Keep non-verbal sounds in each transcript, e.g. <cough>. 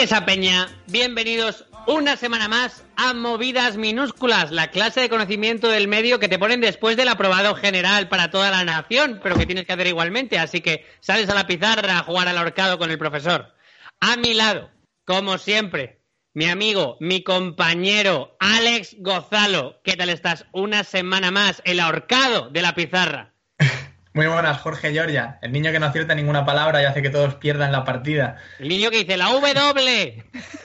esa peña, bienvenidos una semana más a Movidas Minúsculas, la clase de conocimiento del medio que te ponen después del aprobado general para toda la nación, pero que tienes que hacer igualmente, así que sales a la pizarra a jugar al ahorcado con el profesor. A mi lado, como siempre, mi amigo, mi compañero Alex Gozalo. ¿Qué tal estás? Una semana más, el ahorcado de la pizarra. Muy buenas, Jorge Giorgia. El niño que no acierta ninguna palabra y hace que todos pierdan la partida. El niño que dice la W,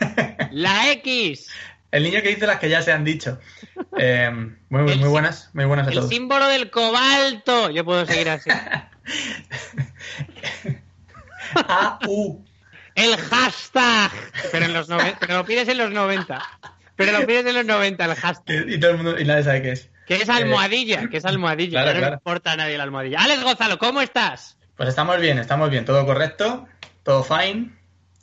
<laughs> la X. El niño que dice las que ya se han dicho. Eh, muy, muy, El muy sí- buenas, muy buenas a El todos. símbolo del cobalto. Yo puedo seguir así. <laughs> A, U. El hashtag. Pero, en los noven- pero lo pides en los 90. Pero lo pides en los 90, el hashtag. Y todo el mundo, y nadie sabe qué es. Que es almohadilla, que es almohadilla. Claro, no claro. importa a nadie la almohadilla. Alex Gonzalo, ¿cómo estás? Pues estamos bien, estamos bien. Todo correcto, todo fine,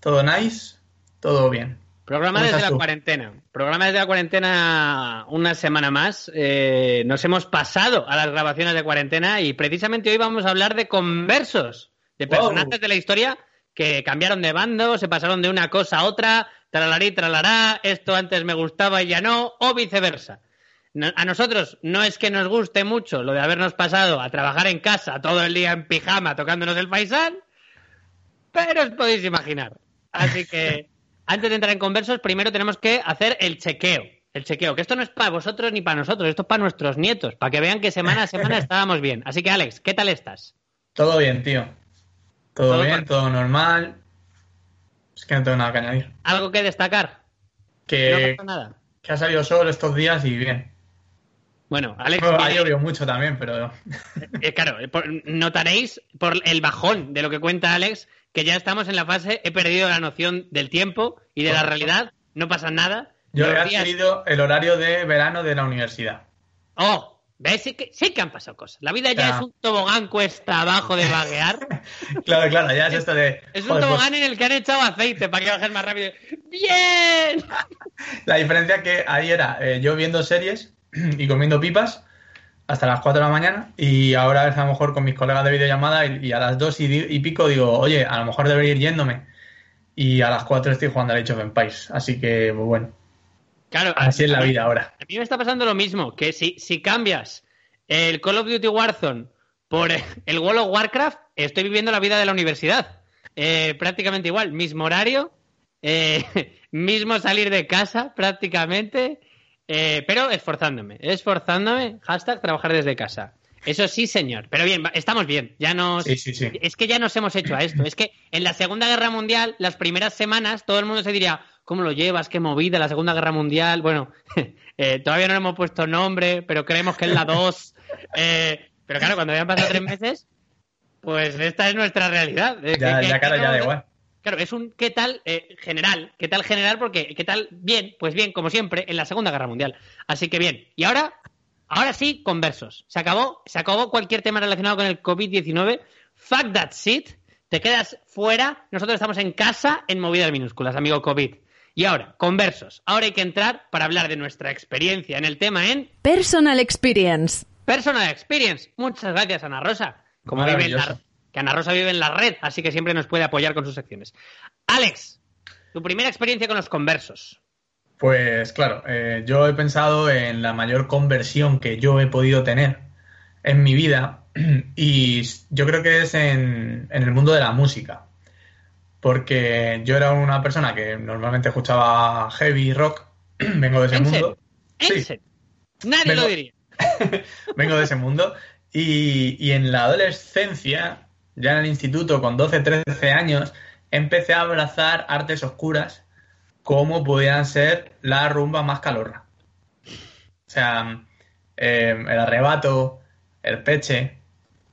todo nice, todo bien. Programa ¿Cómo desde la tú? cuarentena. Programa desde la cuarentena una semana más. Eh, nos hemos pasado a las grabaciones de cuarentena y precisamente hoy vamos a hablar de conversos, de Wow. personajes de la historia que cambiaron de bando, se pasaron de una cosa a otra, tralarí, tralará, esto antes me gustaba y ya no, o viceversa. No- a nosotros no es que nos guste mucho lo de habernos pasado a trabajar en casa todo el día en pijama tocándonos el faisán, pero os podéis imaginar. Así que <laughs> antes de entrar en conversos, primero tenemos que hacer el chequeo. El chequeo, que esto no es para vosotros ni para nosotros, esto es para nuestros nietos, para que vean que semana a semana <laughs> estábamos bien. Así que Alex, ¿qué tal estás? Todo bien, tío. Todo, Todo bien, todo normal. Es que no tengo nada que añadir. ¿Algo que destacar? No Que, pasa nada. que ha salido sol estos días y bien. Bueno, Alex, Bueno, ha llovido mucho también, pero Eh, claro, eh, notaréis por el bajón de lo que cuenta Alex que ya estamos en la fase he perdido la noción del tiempo y de la realidad, no pasa nada. yo he adquirido el horario de verano de la universidad. Oh, ¿ves? Sí que, sí que han pasado cosas. La vida ya Ya. es un tobogán cuesta abajo de vaguear. <laughs> Claro, claro, ya es esto de. Es un pues, tobogán en el que han echado aceite para que bajes más rápido. <laughs> ¡Bien! La diferencia que ahí era eh, yo viendo series <clears throat> y comiendo pipas hasta las 4 de la mañana y ahora a lo mejor con mis colegas de videollamada y, y a las 2 y, pico digo, oye, a lo mejor debería ir yéndome. Y a las 4 estoy jugando al Age of Empires. Así que, pues bueno, Claro, así es la mí- vida ahora. A mí me está pasando lo mismo, que si, si cambias el Call of Duty Warzone por <laughs> el World of Warcraft, estoy viviendo la vida de la universidad. Eh, prácticamente igual, mismo horario, eh, <laughs> mismo salir de casa prácticamente, eh, pero esforzándome, esforzándome, hashtag trabajar desde casa. Eso sí, señor. Pero bien, estamos bien. Ya nos, Sí, sí, sí. es que ya nos hemos hecho a esto. Es que en la Segunda Guerra Mundial, las primeras semanas, todo el mundo se diría, ¿cómo lo llevas? ¿Qué movida? La Segunda Guerra Mundial. Bueno, <laughs> eh, todavía no le hemos puesto nombre, pero creemos que es la 2. Eh, pero claro, cuando habían pasado tres meses, pues esta es nuestra realidad. Ya, que- ya claro, ya da igual. Claro, es un qué tal eh, general. ¿Qué tal general? Porque ¿qué tal? Bien, pues bien, como siempre, en la Segunda Guerra Mundial. Así que bien. Y ahora, ahora sí, conversos. Se acabó, se acabó cualquier tema relacionado con el COVID-19. Fuck that shit. Te quedas fuera. Nosotros estamos en casa en movidas minúsculas, amigo COVID. Y ahora, conversos. Ahora hay que entrar para hablar de nuestra experiencia en el tema en Personal Experience. Personal Experience. Muchas gracias, Ana Rosa. Como vive en la. Que Ana Rosa vive en la red, así que siempre nos puede apoyar con sus secciones. Alex, tu primera experiencia con los conversos. Pues claro, eh, yo he pensado en la mayor conversión que yo he podido tener en mi vida <clears throat> y yo creo que es en, en el mundo de la música. Porque yo era una persona que normalmente escuchaba heavy rock, <clears throat> vengo de ese ¿En mundo. serio? ¿En Sí. Nadie Vengo- lo diría. <laughs> vengo de ese mundo. Y, y en la adolescencia, ya en el instituto, con 12, 13 años, empecé a abrazar artes oscuras como podían ser la rumba más calorra. O sea, eh, el arrebato, el peche.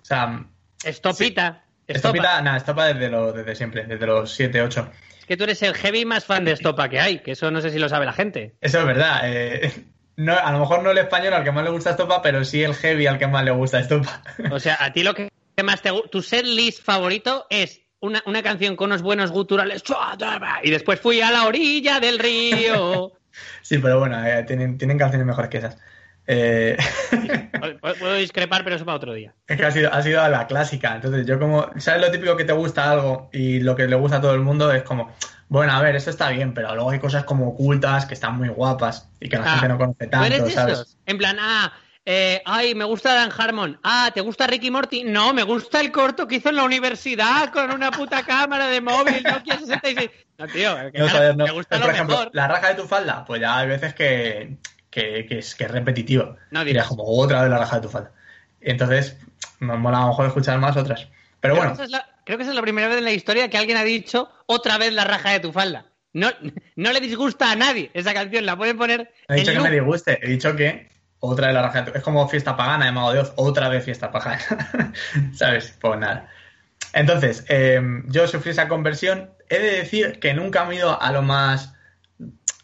O sea, Estopita. estopita, nada, estopa desde, lo- desde siempre, desde los 7, 8. Es que tú eres el heavy más fan de estopa que hay, que eso no sé si lo sabe la gente. Eso es verdad. eh, no, a lo mejor no el español al que más le gusta estopa, pero sí el heavy al que más le gusta estopa. O sea, a ti lo que más te tu set list favorito es una, una canción con unos buenos guturales y después fui a la orilla del río. <laughs> Sí, pero bueno, eh, tienen, tienen canciones mejores que esas. Eh, <laughs> Puedo discrepar, pero eso para otro día. Es que ha sido, ha sido la clásica. Entonces, yo como, ¿sabes lo típico que te gusta algo y lo que le gusta a todo el mundo es como, bueno, a ver, esto está bien, pero luego hay cosas como ocultas que están muy guapas y que la Ah, gente no conoce ¿Tú eres tanto, ¿sabes? En plan, ah, eh, ay, me gusta Dan Harmon. Ah, ¿te gusta Ricky Morty? No, me gusta el corto que hizo en la universidad con una puta cámara de móvil, Nokia <laughs> 66. No, tío, que No, no. me gusta Pero, lo por ejemplo, mejor. la raja de tu falda, pues ya hay veces que, que, que es, que es repetitivo. No como otra vez la raja de tu falda. Entonces, me mola a lo mejor escuchar más otras. Pero bueno, es la, creo que esa es la primera vez en la historia que alguien ha dicho otra vez la raja de tu falda. No, <laughs> no le disgusta a nadie esa canción, la pueden poner no he dicho en que me disguste, he dicho que otra vez la raja de tu Es como fiesta pagana de Mago de otra vez fiesta pagana. <laughs> ¿Sabes? Pues nada. Entonces, eh, yo sufrí esa conversión. He de decir que nunca me he ido a lo más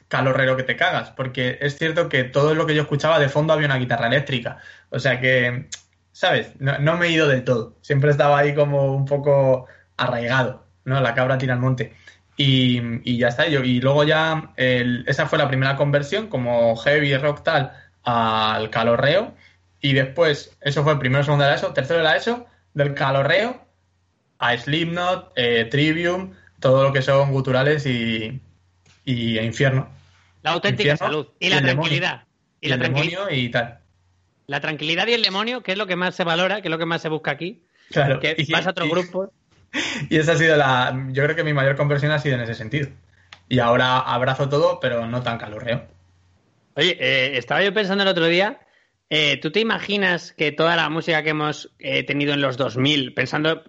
calorrero que te cagas, porque es cierto que todo lo que yo escuchaba de fondo había una guitarra eléctrica. O sea que, ¿sabes? No, no me he ido del todo. Siempre estaba ahí como un poco arraigado, ¿no? La cabra tira al monte. Y, y ya está. Yo, y luego ya, esa fue la primera conversión, como heavy rock tal, al calorreo. Y después, eso fue el primero, segundo de la ESO, tercero de la ESO, del calorreo a Slipknot, eh, Trivium, todo lo que son guturales y, y infierno. La auténtica Infierno salud. Y la tranquilidad. Y, Y, la, el tranqui- demonio y tal. la tranquilidad y el demonio, que es lo que más se valora, que es lo que más se busca aquí. Claro. Que y, vas a otro y- grupo. <laughs> y esa ha sido la. Yo creo que mi mayor conversión ha sido en ese sentido. Y ahora abrazo todo, pero no tan calorreo. Oye, eh, estaba yo pensando el otro día, eh, ¿tú te imaginas que toda la música que hemos eh, tenido en los 2000, pensando,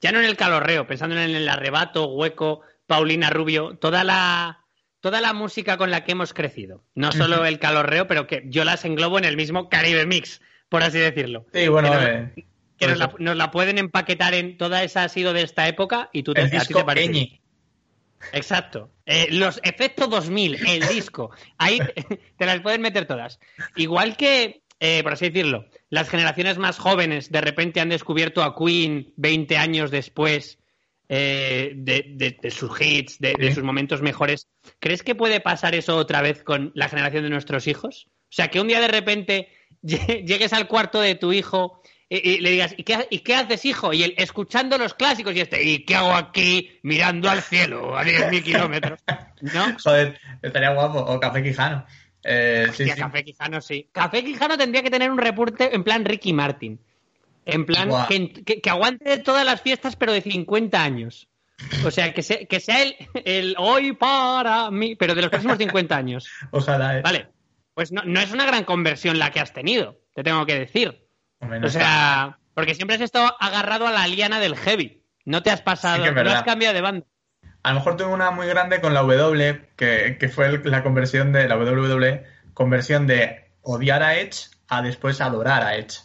ya no en el calorreo, pensando en el arrebato, hueco, Paulina Rubio, toda la, toda la música con la que hemos crecido, no solo el calorreo, pero que yo las englobo en el mismo Caribe Mix, por así decirlo. Sí, bueno, Que eh, Que nos la, eso. nos la pueden empaquetar en toda esa ha sido de esta época y tú te, el a te disco parece. Eñi. Exacto. Eh, los efectos 2000, el disco. Ahí <laughs> te las pueden meter todas. Igual que, eh, por así decirlo, las generaciones más jóvenes de repente han descubierto a Queen 20 años después eh, de, de- de sus hits, de, de sus momentos mejores. ¿Crees que puede pasar eso otra vez con la generación de nuestros hijos? O sea, que un día de repente lle- <laughs> llegues al cuarto de tu hijo y, y le digas, ¿y qué, ¿y qué haces, hijo? Y él, escuchando los clásicos y este, ¿y qué hago aquí mirando al cielo a 10.000 kilómetros? ¿No? <laughs> Joder, estaría guapo. O Café Quijano. Eh, sí, Hostia, sí. Café Quijano sí. Café Quijano tendría que tener un reporte en plan Ricky Martin. En plan que, que- que aguante todas las fiestas, pero de 50 años. O sea, que sea, que sea el, el hoy para mí, pero de los próximos 50 años. <laughs> Ojalá. eh. Vale. Pues no, no es una gran conversión la que has tenido, te tengo que decir. Hombre, O sea, porque siempre has estado agarrado a la liana del heavy. No te has pasado, Sí no has cambiado de banda. A lo mejor tuve una muy grande con la W, que, que fue el- la conversión de la WWE, conversión de odiar a Edge a después adorar a Edge.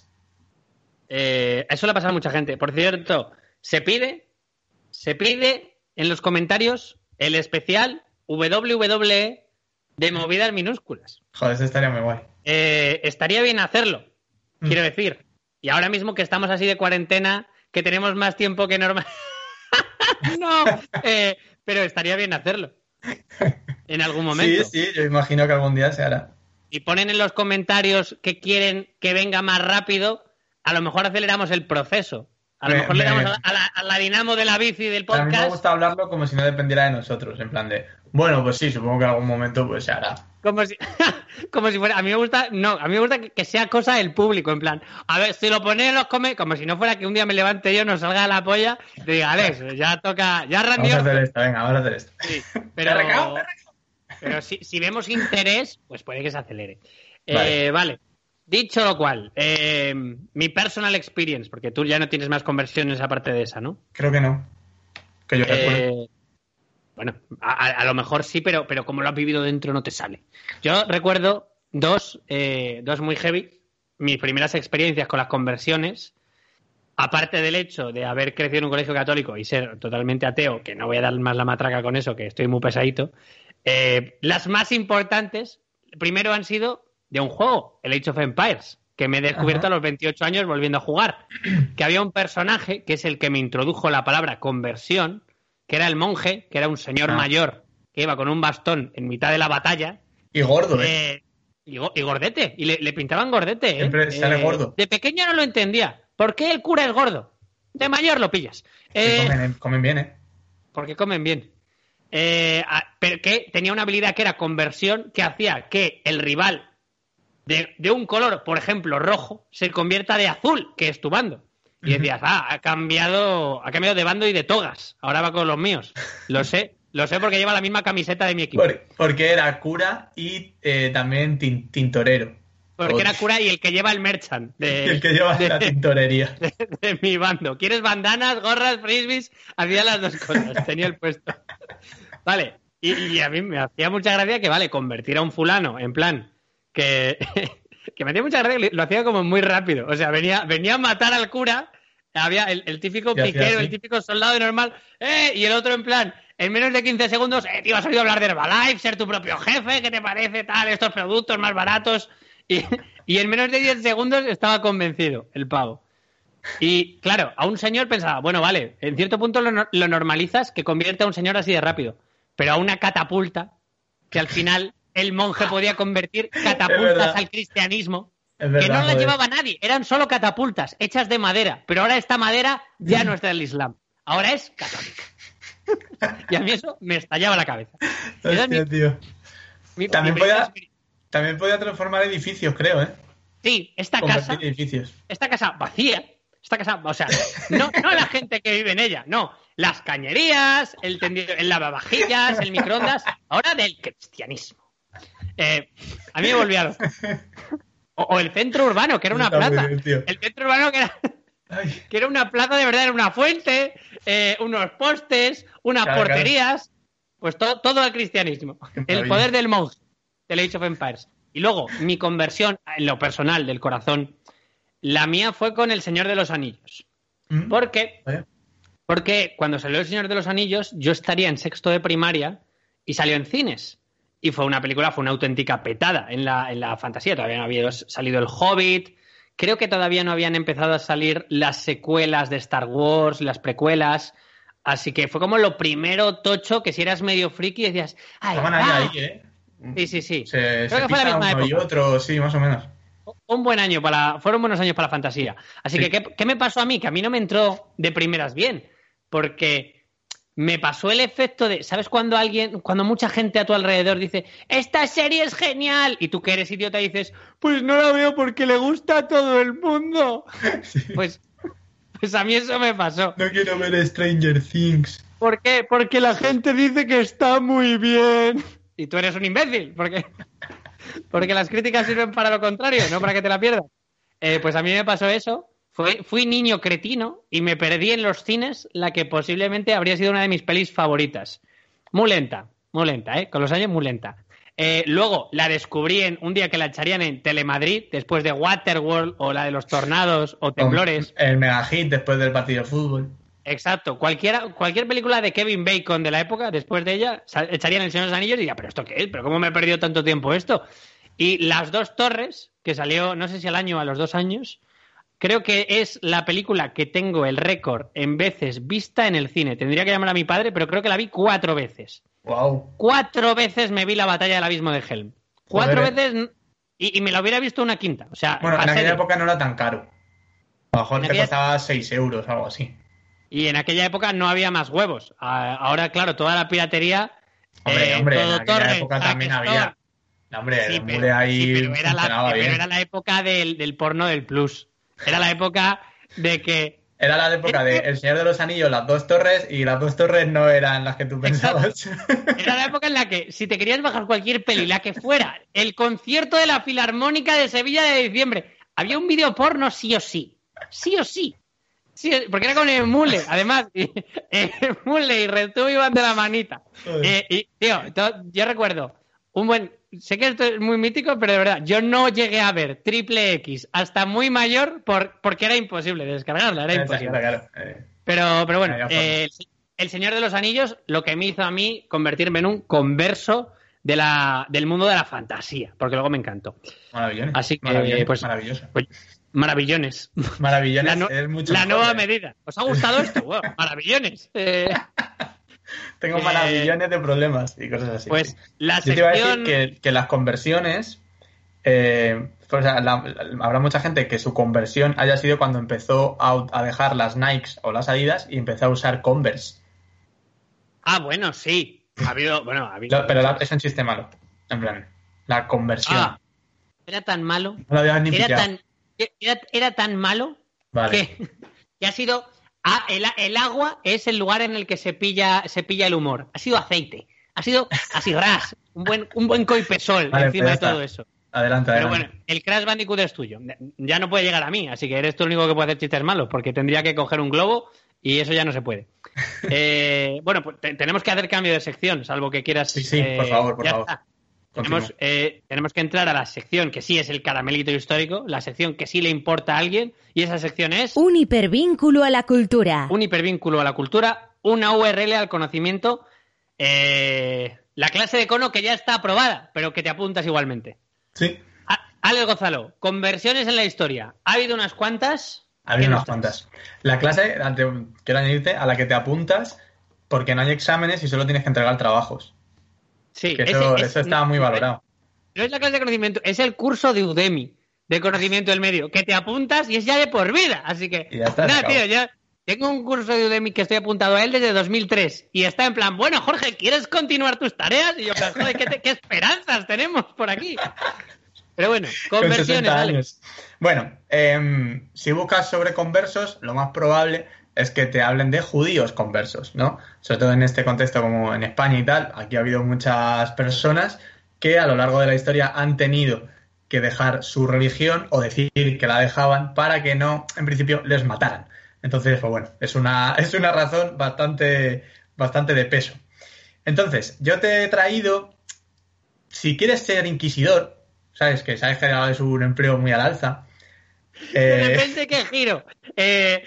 Eh, eso le ha pasado a mucha gente. Por cierto, se pide, se pide en los comentarios el especial WWE de movidas minúsculas. Joder, eso estaría muy guay. Eh, estaría bien hacerlo, Mm. quiero decir. Y ahora mismo que estamos así de cuarentena, que tenemos más tiempo que normal. <laughs> no, <laughs> eh, pero estaría bien hacerlo. En algún momento. Sí, sí, yo imagino que algún día se hará. y ponen en los comentarios que quieren que venga más rápido, a lo mejor aceleramos el proceso. A lo Me- mejor le damos a la, a la- a dinamo de la bici del A mí me podcast gusta hablarlo como si no dependiera de nosotros, en plan de, bueno, pues sí, supongo que en algún momento pues se hará. como si, <laughs> como si fuera. A mí me gusta, no, a mí me gusta que, que sea cosa del público, en plan, a ver, si lo ponen en los comentarios, como si no fuera que un día me levante yo, nos salga la polla, y diga, Alex, <laughs> ya toca, ya Vamos a hacer esto, venga, vamos a hacer esto. Sí, <laughs> pero, pero si, si vemos interés, pues puede que se acelere. Vale. Eh, vale. Dicho lo cual, eh, mi personal experience, porque tú ya no tienes más conversiones aparte de esa, ¿no? Creo que no. Que yo. Eh, bueno, a, a- a lo mejor sí, pero, pero como lo has vivido dentro no te sale. Yo recuerdo dos, eh, dos muy heavy, mis primeras experiencias con las conversiones, aparte del hecho de haber crecido en un colegio católico y ser totalmente ateo, que no voy a dar más la matraca con eso, que estoy muy pesadito, eh, las más importantes, primero han sido de un juego, el Age of Empires, que me he descubierto Ajá. a los 28 años volviendo a jugar, <clears throat> que había un personaje que es el que me introdujo la palabra conversión, que era el monje, que era un señor Ah. mayor que iba con un bastón en mitad de la batalla. Y gordo, ¿eh? Eh, Y, go- y gordete, y le, le pintaban gordete. ¿eh? Siempre sale gordo. De pequeño no lo entendía. ¿Por qué el cura es gordo? De mayor lo pillas. Eh, comen, comen bien, ¿eh? porque comen bien. Eh, pero que tenía una habilidad que era conversión que hacía que el rival de, de un color, por ejemplo, rojo, se convierta de azul, que es tu bando. Y decías, ah, ha cambiado, ha cambiado de bando y de togas. Ahora va con los míos. Lo sé, lo sé porque lleva la misma camiseta de mi equipo. Por- porque era cura y eh, también tin- tintorero. Porque era cura y el que lleva el merchant de, <laughs> El que lleva de- la tintorería. <laughs> de, de mi bando. ¿Quieres bandanas, gorras, frisbees? Hacía las dos cosas, tenía el puesto. <laughs> Vale, y, y a mí me hacía mucha gracia que, vale, convertir a un fulano, en plan, que, <laughs> que me hacía mucha gracia lo hacía como muy rápido. O sea, venía, venía a matar al cura, había el, el típico piquero, el típico soldado normal, ¡eh! Y el otro en plan, en menos de 15 segundos, ¡eh, tío, has oído hablar de Herbalife, ser tu propio jefe, ¿qué te parece tal, estos productos más baratos? Y, y en menos de 10 segundos estaba convencido el pavo. Y claro, a un señor pensaba, bueno, vale, en cierto punto lo, lo normalizas que convierte a un señor así de rápido, pero a una catapulta, que al final el monje <laughs> podía convertir catapultas al cristianismo, que no la llevaba nadie, eran solo catapultas hechas de madera, pero ahora esta madera ya no es del Islam, ahora es católica. <laughs> Y a mí eso me estallaba la cabeza. Mi- Hostia, tío. mi- También mi podía- experiencia. También podía transformar edificios, creo, ¿eh? Sí, esta Convertir casa edificios. esta casa vacía, esta casa, o sea, no, no la gente que vive en ella, no, las cañerías, el tendido, el lavavajillas, el microondas, ahora del cristianismo. Eh, a mí me volvía. O, o el centro urbano, que era una plaza. bien. El centro urbano que era, Ay, que era una plaza de verdad, era una fuente, eh, unos postes, unas Claro, claro. porterías, pues todo, todo al cristianismo. El poder del monje, del Age of Empires. Y luego, mi conversión en lo personal, del corazón, la mía fue con El Señor de los Anillos. mm, ¿Por qué? Porque cuando salió El Señor de los Anillos, yo estaría en sexto de primaria y salió en cines. Y fue una película, fue una auténtica petada en la, en la fantasía. Todavía no había salido El Hobbit. Creo que todavía no habían empezado a salir las secuelas de Star Wars, las precuelas. Así que fue como lo primero tocho que si eras medio friki decías, ¡ay, Estaban ahí, ah". ahí, ¿eh? Sí, sí, sí. Se, Creo se que fue la misma uno y época. otro, sí, más o menos. un buen año para fueron buenos años para la fantasía así Sí. que ¿qué, qué me pasó a mí que a mí no me entró de primeras bien porque me pasó el efecto de sabes cuando alguien cuando mucha gente a tu alrededor dice esta serie es genial y tú que eres idiota dices pues no la veo porque le gusta a todo el mundo <laughs> pues pues a mí eso me pasó No quiero ver Stranger Things. ¿Por qué? Porque la gente dice que está muy bien. Y tú eres un imbécil, porque, porque las críticas sirven para lo contrario, no para que te la pierdas. Eh, pues a mí me pasó eso. Fue, fui niño cretino y me perdí en los cines la que posiblemente habría sido una de mis pelis favoritas. Muy lenta, muy lenta, ¿eh? Con los años muy lenta. Eh, luego la descubrí en un día que la echarían en Telemadrid, después de Waterworld o la de los tornados o temblores. El mega hit después del partido de fútbol. Exacto. Cualquiera, cualquier película de Kevin Bacon de la época, después de ella, echarían el Señor de los Anillos y diría, ¿pero esto qué es? ¿Pero cómo me he perdido tanto tiempo esto? Y Las Dos Torres, que salió, no sé si al año o a los dos años, creo que es la película que tengo el récord en veces vista en el cine. Tendría que llamar a mi padre, pero creo que la vi cuatro veces. Wow. Cuatro veces me vi la batalla del abismo de Helm. Cuatro Joder, veces y, y me la hubiera visto una quinta. O sea, Bueno, en aquella época no era tan caro. A lo mejor En te aquella- costaba 6 euros, algo así. Y en aquella época no había más huevos. Ahora, claro, toda la piratería. Hombre, eh, hombre, en todo aquella torrent, época también Crack había. No, hombre, Sí, el pero, ahí sí, pero era, la, pero era la época del, del porno del plus. Era la época de que. Era la época de El Señor de los Anillos, las dos torres, y las dos torres no eran las que tú pensabas. Era la época en la que, si te querías bajar cualquier peli, la que fuera, el concierto de la Filarmónica de Sevilla de diciembre, había un vídeo porno sí o sí. Sí o sí. Sí, porque era con el mule, además. Y, <laughs> el mule y Retu iban de la manita. Eh, y, tío, yo recuerdo un buen. Sé que esto es muy mítico, pero de verdad, yo no llegué a ver Triple X hasta muy mayor por, porque era imposible descargarla, era imposible. Claro, eh, Pero, pero bueno, eh, el, el Señor de los Anillos lo que me hizo a mí convertirme en un converso de la, del mundo de la fantasía, porque luego me encantó. maravillones. Así que, Maravillones, pues- maravilloso. Pues, maravillones. Maravillones La, no- es mucho la mejor, nueva eh. medida. ¿Os ha gustado esto? Wow, maravillones. Eh, <laughs> <laughs> Tengo Eh, maravillones de problemas y cosas así. pues la Yo te iba a decir que, que las conversiones eh, la- la- habrá mucha gente que su conversión haya sido cuando empezó a, a dejar las Nikes o las Adidas y empezó a usar Converse. Ah, bueno, sí. Ha habido, bueno, ha habido. Pero la- es un chiste malo. En plan, la conversión. Ah, era tan malo. no lo habías ni Era tan, era, era tan malo Vale. que, <laughs> que ha sido. Ah, el, el agua es el lugar en el que se pilla, se pilla el humor. Ha sido aceite. Ha sido así ras. Un buen, un buen coipesol Vale, encima pues de todo eso. Adelante, Pero adelante. bueno, el Crash Bandicoot es tuyo. Ya no puede llegar a mí, así que eres tú el único que puede hacer chistes malos, porque tendría que coger un globo y eso ya no se puede. <laughs> Eh, bueno, pues te- tenemos que hacer cambio de sección, salvo que quieras. Sí, sí, eh, por favor, por favor. está. Tenemos, eh, tenemos que entrar a la sección que sí es el caramelito histórico, la sección que sí le importa a alguien, y esa sección es Un hipervínculo a la cultura. un hipervínculo a la cultura, una URL al conocimiento, eh, la clase de cono que ya está aprobada, pero que te apuntas igualmente. Sí, Alex Gonzalo, conversiones en la historia. Ha habido unas cuantas. había ¿Qué unas cuantas. La clase, quiero añadirte, a la que te apuntas porque no hay exámenes y solo tienes que entregar trabajos. Sí, Que ese eso, es- eso está no- muy valorado. No es la clase de conocimiento, es el curso de Udemy de conocimiento del medio, que te apuntas y es ya de por vida. Así que, Y ya está, se nada, acabó. tío, ya tengo un curso de Udemy que estoy apuntado a él desde 2003 y está en plan, bueno, Jorge, ¿quieres continuar tus tareas? Y yo, plan, joder, ¿qué, te- qué esperanzas tenemos por aquí? Pero bueno, Con conversiones, 60 Alex. años. Bueno, em, si buscas sobre conversos, lo más probable es que te hablen de judíos conversos, ¿no? Sobre todo en este contexto como en España y tal, aquí ha habido muchas personas que a lo largo de la historia han tenido que dejar su religión o decir que la dejaban para que no, en principio, les mataran. Entonces, pues bueno, es una, <laughs> es una razón bastante, bastante de peso. Entonces, yo te he traído, si quieres ser inquisidor, sabes que sabes que es un empleo muy al alza. De repente, qué giro. <laughs> Eh,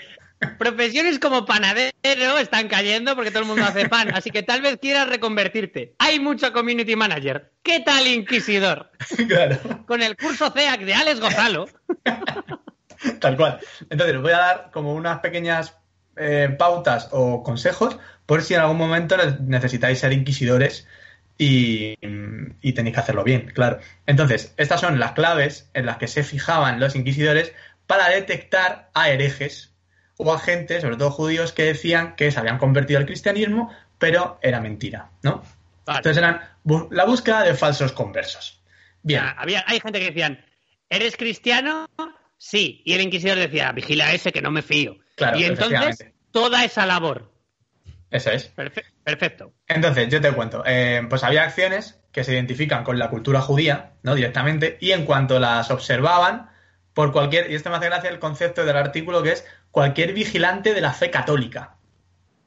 profesiones como panadero están cayendo porque todo el mundo hace pan, así que tal vez quieras reconvertirte. Hay mucho community manager. ¿Qué tal, Inquisidor? claro, Con el curso CEAC de Alex Gonzalo. tal cual. Entonces, os voy a dar como unas pequeñas eh, pautas o consejos por si en algún momento necesitáis ser inquisidores y, y tenéis que hacerlo bien, claro. Entonces, estas son las claves en las que se fijaban los inquisidores para detectar a herejes o a gente, sobre todo judíos, que decían que se habían convertido al cristianismo, pero era mentira, ¿no? Vale. Entonces eran la búsqueda de falsos conversos. Bien, Ya, había, hay gente que decían, ¿eres cristiano? Sí. Y el Inquisidor decía, vigila ese que no me fío. Claro, y entonces, toda esa labor. eso es. Perfe- perfecto. Entonces, yo te cuento. Eh, pues había acciones que se identifican con la cultura judía, ¿no? Directamente, y en cuanto las observaban, por cualquier, y esto me hace gracia el concepto del artículo que es cualquier vigilante de la fe católica.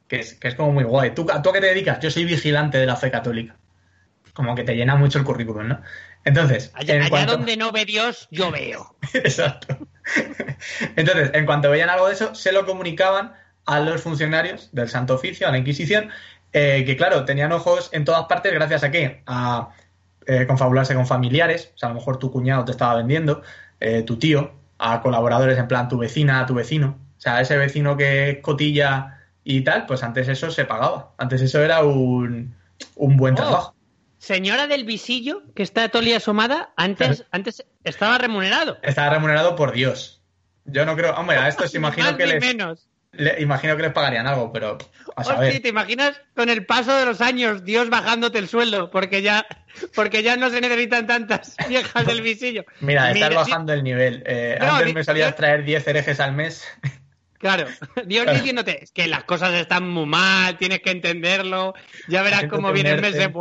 Que es, que es como muy guay. ¿Tú, ¿Tú a qué te dedicas? Yo soy vigilante de la fe católica. Como que te llena mucho el currículum, ¿no? Entonces, Allá, en allá cuanto- donde no ve Dios, yo veo. <laughs> Exacto. Entonces, en cuanto veían algo de eso, se lo comunicaban a los funcionarios del Santo Oficio, a la Inquisición, eh, que claro, tenían ojos en todas partes gracias a qué? A eh, confabularse con familiares, o sea, a lo mejor tu cuñado te estaba vendiendo, eh, tu tío, a colaboradores en plan tu vecina, tu vecino, o sea, ese vecino que es cotilla y tal, pues antes eso se pagaba, antes eso era un, un buen Oh. trabajo. Señora del visillo, que está día asomada, antes, <laughs> antes estaba remunerado. Estaba remunerado por Dios. Yo no creo, hombre, a estos imagino que les, menos. Le- imagino que les pagarían algo, pero a Hostia, saber. ¿te imaginas con el paso de los años Dios bajándote el sueldo? Porque ya, porque ya no se necesitan tantas <laughs> viejas del visillo. Mira, estás Mira, bajando el nivel. Eh, No, antes me solías yo- traer 10 herejes al mes. <laughs> Claro, Dios Claro. diciéndote, es que las cosas están muy mal, tienes que entenderlo, ya verás cómo vienen meses claro.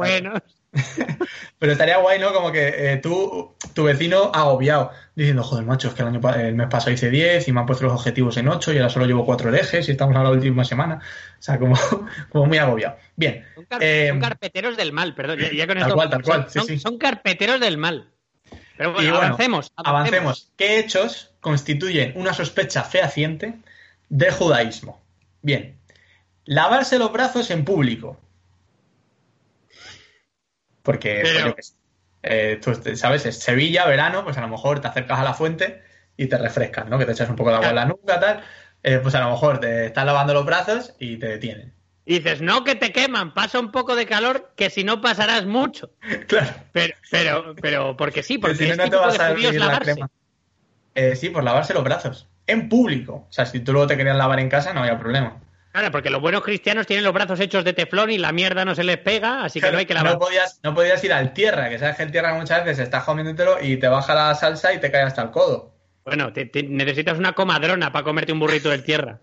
<laughs> Pero estaría guay, ¿no? Como que eh, tú, tu vecino agobiado, diciendo, joder, macho, es que el, año, el mes pasado hice 10 y me han puesto los objetivos en 8 y ahora solo llevo 4 herejes y estamos a la última semana. O sea, como, <laughs> como muy agobiado. Bien. Son, car- Eh, son carpeteros del mal, perdón, ya, ya con Tal esto- cual, tal cual, son, sí, son- sí. son carpeteros del mal. Pero bueno, y bueno, avancemos, avancemos. ¿Qué hechos constituyen una sospecha fehaciente de judaísmo? Bien. Lavarse los brazos en público. Porque, Pero- pues, eh, tú sabes, es Sevilla, verano, pues a lo mejor te acercas a la fuente y te refrescas, ¿no? Que te echas un poco de agua en la nuca, tal. Eh, pues a lo mejor te estás lavando los brazos y te detienen. Y dices, no, que te queman, pasa un poco de calor, que si no pasarás mucho. <laughs> Claro. Pero, pero, pero, porque sí, porque si no, no te vas a la crema. Eh, sí, por lavarse los brazos. En público. O sea, si tú luego te querías lavar en casa, no había problema. Claro, porque los buenos cristianos tienen los brazos hechos de teflón y la mierda no se les pega, así que no hay que lavar. No podías, no podías ir al tierra, que sabes que el tierra muchas veces estás comiéndotelo y te baja la salsa y te cae hasta el codo. Bueno, te- te- necesitas una comadrona para comerte un burrito de tierra.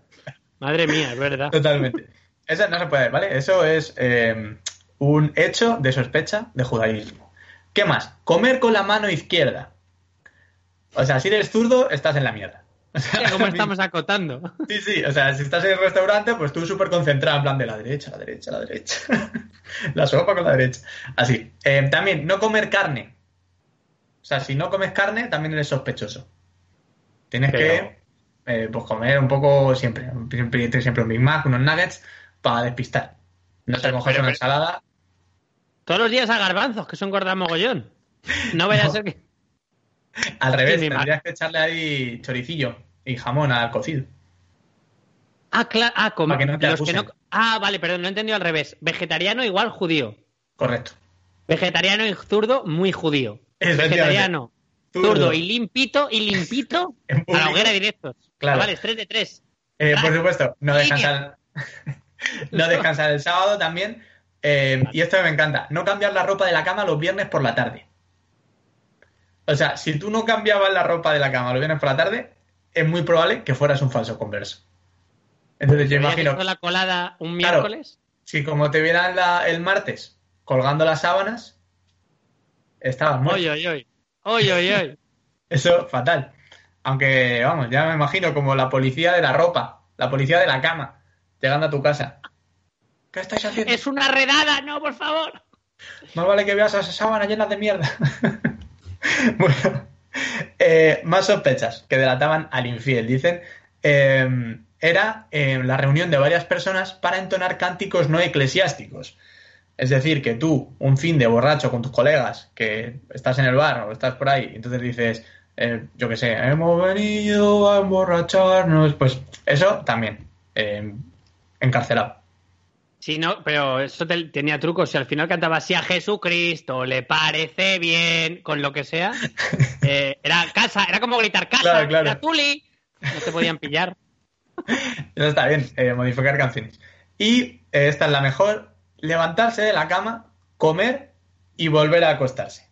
Madre mía, es verdad. Totalmente. Eso no se puede, ¿vale? Eso es eh, un hecho de sospecha de judaísmo. ¿Qué más? Comer con la mano izquierda. O sea, si eres zurdo, estás en la mierda. <laughs> O sea, cómo estamos acotando. Sí, sí, o sea, si estás en el restaurante, pues tú súper concentrado, en plan de la derecha, la derecha, la derecha. <laughs> la sopa con la derecha. Así. Eh, también, no comer carne. O sea, si no comes carne, también eres sospechoso. Tienes Pero- que, eh, pues, comer un poco siempre. Siempre, siempre un Big Mac, unos nuggets, para despistar. No te pero- una ensalada. Todos los días a garbanzos, que son gorda mogollón. No vaya a No. ser que. Al revés, tendrías que echarle ahí choricillo y jamón al cocido. Ah, claro. Ah, como no los que no... Ah, vale, perdón, no he entendido al revés. Vegetariano igual judío. Correcto. Vegetariano y zurdo, muy judío. Vegetariano, Zurdo. zurdo y limpito y limpito <laughs> a la hoguera directos. Claro. Vale, tres de tres. Eh, por Ah, supuesto, no descansar, <laughs> no descansar el sábado también. Eh, y esto me encanta, no cambiar la ropa de la cama los viernes por la tarde. O sea, si tú no cambiabas la ropa de la cama los viernes por la tarde, es muy probable que fueras un falso converso. Entonces yo ¿Te habías imagino, la colada un Claro. miércoles? si como te vieran la- el martes colgando las sábanas, estabas muerto. Oy, oy, oy. Oy, oy, oy. <laughs> Eso, fatal. Aunque, vamos, ya me imagino como la policía de la ropa, la policía de la cama, llegando a tu casa. ¿Qué estáis haciendo? Es una redada, no, por favor. Más vale que veas esas sábanas llenas de mierda. <laughs> <laughs> bueno, eh, más sospechas que delataban al infiel. Dicen, eh, era eh, la reunión de varias personas para entonar cánticos no eclesiásticos. Es decir, que tú, un fin de borracho con tus colegas, que estás en el bar o estás por ahí, entonces dices, eh, yo qué sé, hemos venido a emborracharnos, pues eso también, eh, encarcelado. Sí, no, pero eso te- tenía trucos. Si al final cantaba así a Jesucristo, le parece bien, con lo que sea, <laughs> eh, era casa, era como gritar casa, Claro, claro. era Tuli. No te podían pillar. <laughs> Eso está bien, eh, modificar canciones. Y eh, esta es la mejor, levantarse de la cama, comer y volver a acostarse.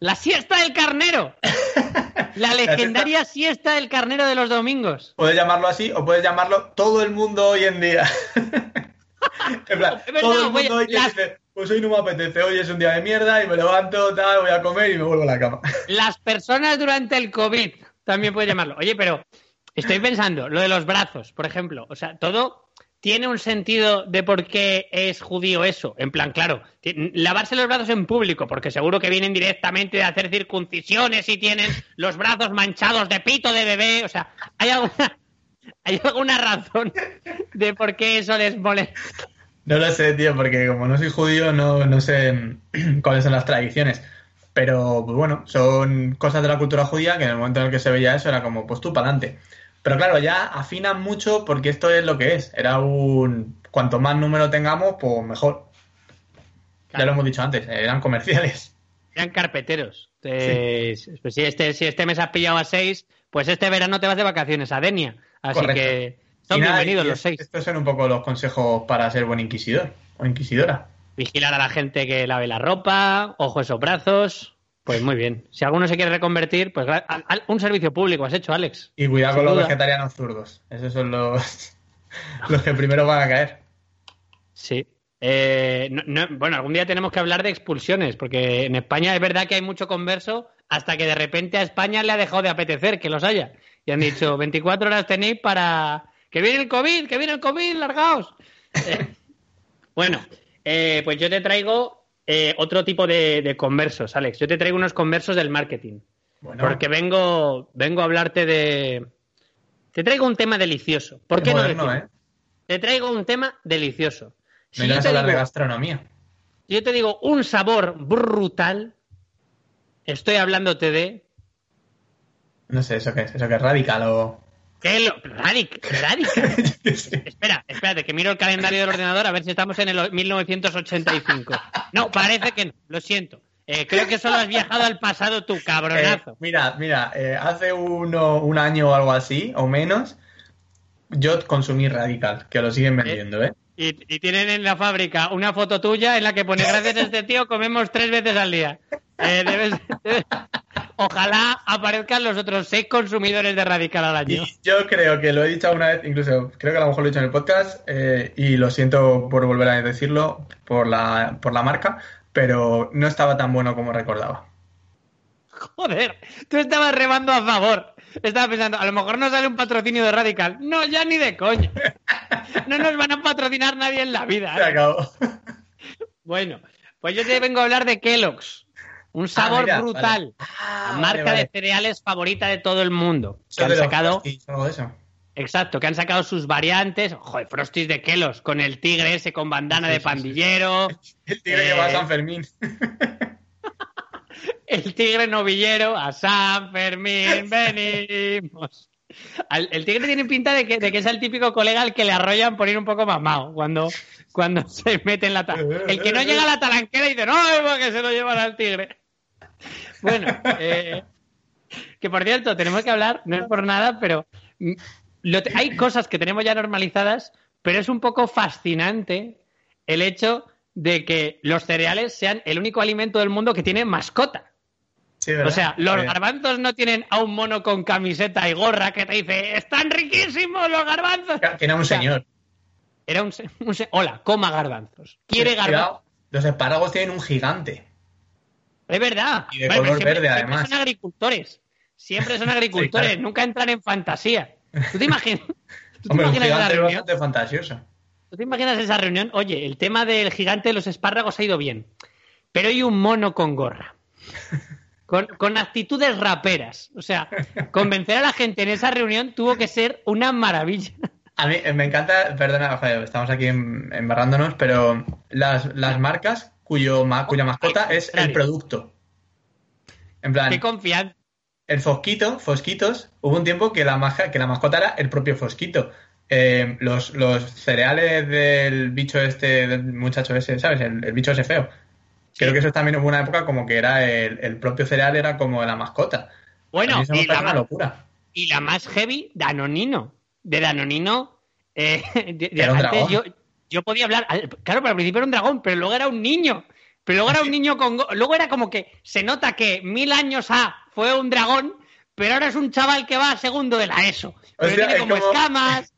La siesta del carnero. <laughs> La legendaria siesta del carnero de los domingos. Puedes llamarlo así o puedes llamarlo todo el mundo hoy en día. <laughs> en plan, Es verdad, todo el mundo hoy que las- dice, pues hoy no me apetece, hoy es un día de mierda y me levanto, tal, voy a comer y me vuelvo a la cama. <laughs> Las personas durante el COVID, también puedes llamarlo. Oye, pero estoy pensando, lo de los brazos, por ejemplo. O sea, todo tiene un sentido de por qué es judío eso. En plan, claro, lavarse los brazos en público, porque seguro que vienen directamente de hacer circuncisiones y tienen los brazos manchados de pito de bebé. O sea, ¿hay alguna, <laughs> ¿hay alguna razón de por qué eso les molesta? No lo sé, tío, porque como no soy judío, no, no sé <clears throat> cuáles son las tradiciones. Pero, pues bueno, son cosas de la cultura judía que en el momento en el que se veía eso era como, pues tú para adelante. Pero claro, ya afinan mucho porque esto es lo que es. Era un. Cuanto más número tengamos, pues mejor. Ya lo hemos dicho antes, eran comerciales. Eran carpeteros. Entonces, pues si, este, si este mes has pillado a seis, pues este verano te vas de vacaciones a Denia. Así Correcto. que son nada, bienvenidos los seis. Estos son un poco los consejos para ser buen inquisidor o inquisidora. Vigilar a la gente que lave la ropa, ojo esos brazos. Pues muy bien. Si alguno se quiere reconvertir, pues un servicio público has hecho, Alex. Y cuidado Sin con los vegetarianos zurdos. Esos son los, <laughs> los que primero van a caer. Sí. Eh, no- no- bueno, algún día tenemos que hablar de expulsiones, porque en España es verdad que hay mucho converso hasta que de repente a España le ha dejado de apetecer que los haya. Y han dicho, 24 horas tenéis para... Que viene el COVID, que viene el COVID, largaos. Eh, <laughs> bueno, eh, pues yo te traigo eh, otro tipo de, de conversos, Alex. Yo te traigo unos conversos del marketing. Bueno, Porque vengo, vengo a hablarte de... Te traigo un tema delicioso. ¿Por qué qué no moderno? ¿eh? Te traigo un tema delicioso. Si Me vas a hablar de digo, gastronomía. si yo te digo un sabor brutal, estoy hablándote de No sé, ¿eso qué es? ¿Eso qué es radical o...? Kellogg, Radic, Radical. <laughs> Espera, espérate, que miro el calendario del ordenador a ver si estamos en el 1985. No, parece que no, lo siento. Eh, creo que solo has viajado al pasado tú, cabronazo. Eh, mira, mira, eh, hace uno, un año o algo así, o menos, yo consumí Radical, que lo siguen vendiendo, ¿eh? Y, y, tienen en la fábrica una foto tuya en la que pone gracias a este tío comemos tres veces al día. Eh, debes, debes... Ojalá aparezcan los otros seis consumidores de Radical al año. Y yo creo que lo he dicho una vez, incluso creo que a lo mejor lo he dicho en el podcast, eh, y lo siento por volver a decirlo por la, por la marca, pero no estaba tan bueno como recordaba. Joder, tú estabas remando a favor. Estaba pensando, a lo mejor no sale un patrocinio de Radical. No, ya ni de coña. No nos van a patrocinar nadie en la vida. Se ¿eh? acabó. Bueno, pues yo te vengo a hablar de Kellogg's. Un sabor Ah, mira, brutal. vale. Ah, la marca vale, vale. de cereales favorita de todo el mundo. Que han sacado, eso. exacto, que han sacado sus variantes. Joder, Frosties de Kellogg's, con el tigre ese con bandana Sí, de sí, sí. pandillero. <laughs> El tigre Eh, que va a San Fermín. <laughs> El tigre novillero, a San Fermín, venimos. Al- el tigre tiene pinta de que, de que es el típico colega al que le arrollan por ir un poco mamado cuando, cuando <laughs> se mete en la ta- El que no llega a la talanquera y dice, no, porque se lo llevan al tigre. Bueno, eh, que por cierto, tenemos que hablar, no es por nada, pero mm, lo hay cosas que tenemos ya normalizadas, pero es un poco fascinante el hecho de que los cereales sean el único alimento del mundo que tiene mascota. O sea, los garbanzos no tienen a un mono con camiseta y gorra que te dice, están riquísimos los garbanzos. Era un O sea, señor. Era un, un se- hola, coma garbanzos. Quiere Cuidado, garbanzos. Los espárragos tienen un gigante. Es verdad. Y de Bueno, color siempre- verde, siempre además. son agricultores. Siempre son <laughs> agricultores, claro. nunca entran en fantasía. ¿Tú te imaginas? <laughs> ¿Tú te Hombre, imaginas gigante es reunión? bastante fantasioso. ¿Tú te imaginas esa reunión? Oye, el tema del gigante de los espárragos ha ido bien, pero hay un mono con gorra. <laughs> Con, con actitudes raperas. O sea, convencer a la gente en esa reunión tuvo que ser una maravilla. A mí eh, me encanta, perdona, joder, estamos aquí em- embarrándonos, pero las, las marcas cuyo ma- cuya mascota es el producto. En plan, Qué confianza. el Fosquito, Fosquitos, hubo un tiempo que la, maja- que la mascota era el propio Fosquito. Eh, los, los cereales del bicho este, del muchacho ese, ¿sabes? El, el bicho ese feo. Creo que eso también hubo una época como que era el, el propio cereal era como la mascota. Bueno, y la, una más, locura. y la más heavy, Danonino. De Danonino, eh, <laughs> de- de- antes yo, yo podía hablar. Claro, pero al principio era un dragón, pero luego era un niño. Pero luego era un niño con. go- Luego era como que se nota que mil años A fue un dragón, pero ahora es un chaval que va a segundo de la ESO. Pero tiene es como- escamas.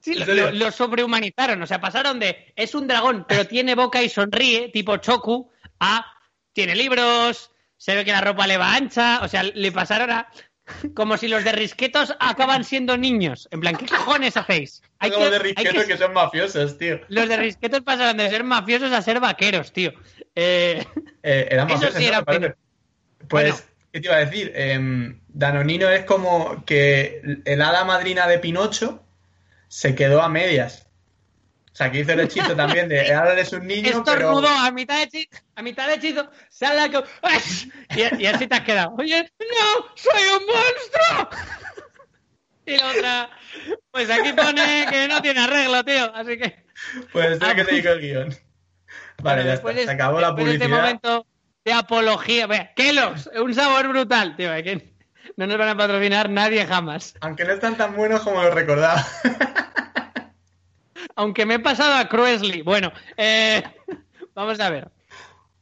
Sí, ¿En lo, serio? lo- lo sobrehumanizaron. O sea, pasaron de es un dragón, pero tiene boca y sonríe, tipo Choku, a tiene libros, se ve que la ropa le va ancha. O sea, le pasaron a. Como si los de risquetos acaban siendo niños. En plan, ¿qué cojones hacéis? Hay Como que- de hay risquetos que- que son mafiosos, tío. Los de risquetos pasaron de ser mafiosos a ser vaqueros, tío. Eh, Eh, eran Eso mafiosos, sí era. Pues, Bueno. ¿qué te iba a decir? Em, Danonino es como que el hada madrina de Pinocho se quedó a medias. O sea, que hizo el hechizo también de <laughs> ahora eres un niño, pero... estornudó a mitad de hechizo, a mitad de hechizo, sale la y, y así te has quedado. Oye, no, soy un monstruo. Y la otra, pues aquí pone que no tiene arreglo, tío. Así que. Pues Ah, que te digo el guion. Vale, ya está. Se acabó la este publicidad. momento de apología. Kellogg's, un sabor brutal, tío. es que no nos van a patrocinar nadie jamás. Aunque no están tan buenos como lo recordaba. <laughs> Aunque me he pasado a Cruesley. Bueno, eh, <laughs> vamos a ver.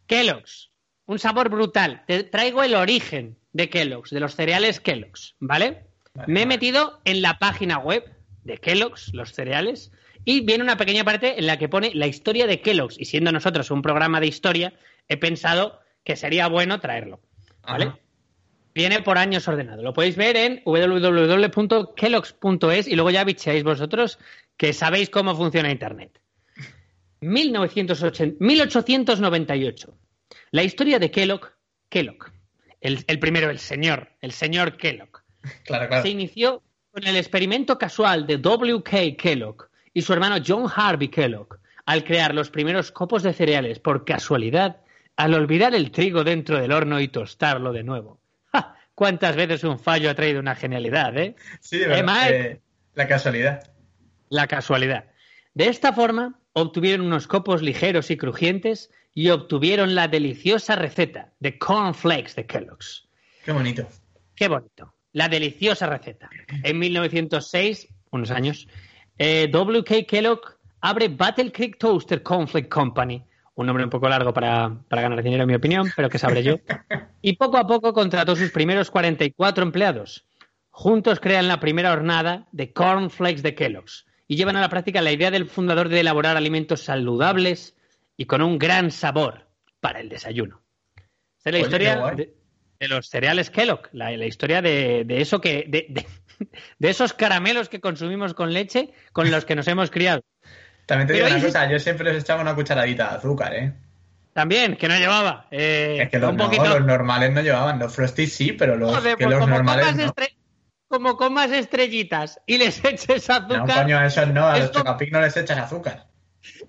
Kellogg's, un sabor brutal. Te traigo el origen de Kellogg's, de los cereales Kellogg's, ¿vale? Vale, me he vale. metido en la página web de Kellogg's, los cereales, y viene una pequeña parte en la que pone la historia de Kellogg's. Y siendo nosotros un programa de historia, he pensado que sería bueno traerlo, ¿vale? Ajá. Viene por años ordenado. Lo podéis ver en www.kellogg's.es y luego ya bicheáis vosotros que sabéis cómo funciona Internet. 1980 1898. La historia de Kellogg, Kellogg, el, el primero, el señor, el señor Kellogg, <laughs> Claro, claro. se inició con el experimento casual de W.K. Kellogg y su hermano John Harvey Kellogg al crear los primeros copos de cereales por casualidad al olvidar el trigo dentro del horno y tostarlo de nuevo. Cuántas veces un fallo ha traído una genialidad, ¿eh? Sí, verdad. Eh, la casualidad. La casualidad. De esta forma, obtuvieron unos copos ligeros y crujientes y obtuvieron la deliciosa receta de cornflakes de Kellogg's. Qué bonito. Qué bonito. La deliciosa receta. En 1906, unos años, eh, W.K. Kellogg abre Battle Creek Toaster Cornflake Company. Un nombre un poco largo para, para ganar dinero, en mi opinión, pero que sabré yo. <laughs> Y poco a poco contrató sus primeros 44 empleados. Juntos crean la primera hornada de cornflakes de Kellogg's y llevan a la práctica la idea del fundador de elaborar alimentos saludables y con un gran sabor para el desayuno. Esta es la historia de, los cereales Kellogg, la, historia de, eso que de, esos caramelos que consumimos con leche con los que nos hemos criado. También te digo una cosa, yo siempre les echaba una cucharadita de azúcar, ¿eh? También, que no llevaba. Eh, es que los, normales no llevaban, los Frosty sí, pero los, que pues los normales no como comas estrellitas y les <laughs> eches azúcar. No, coño, eso no, a los Chocapic no les echas azúcar.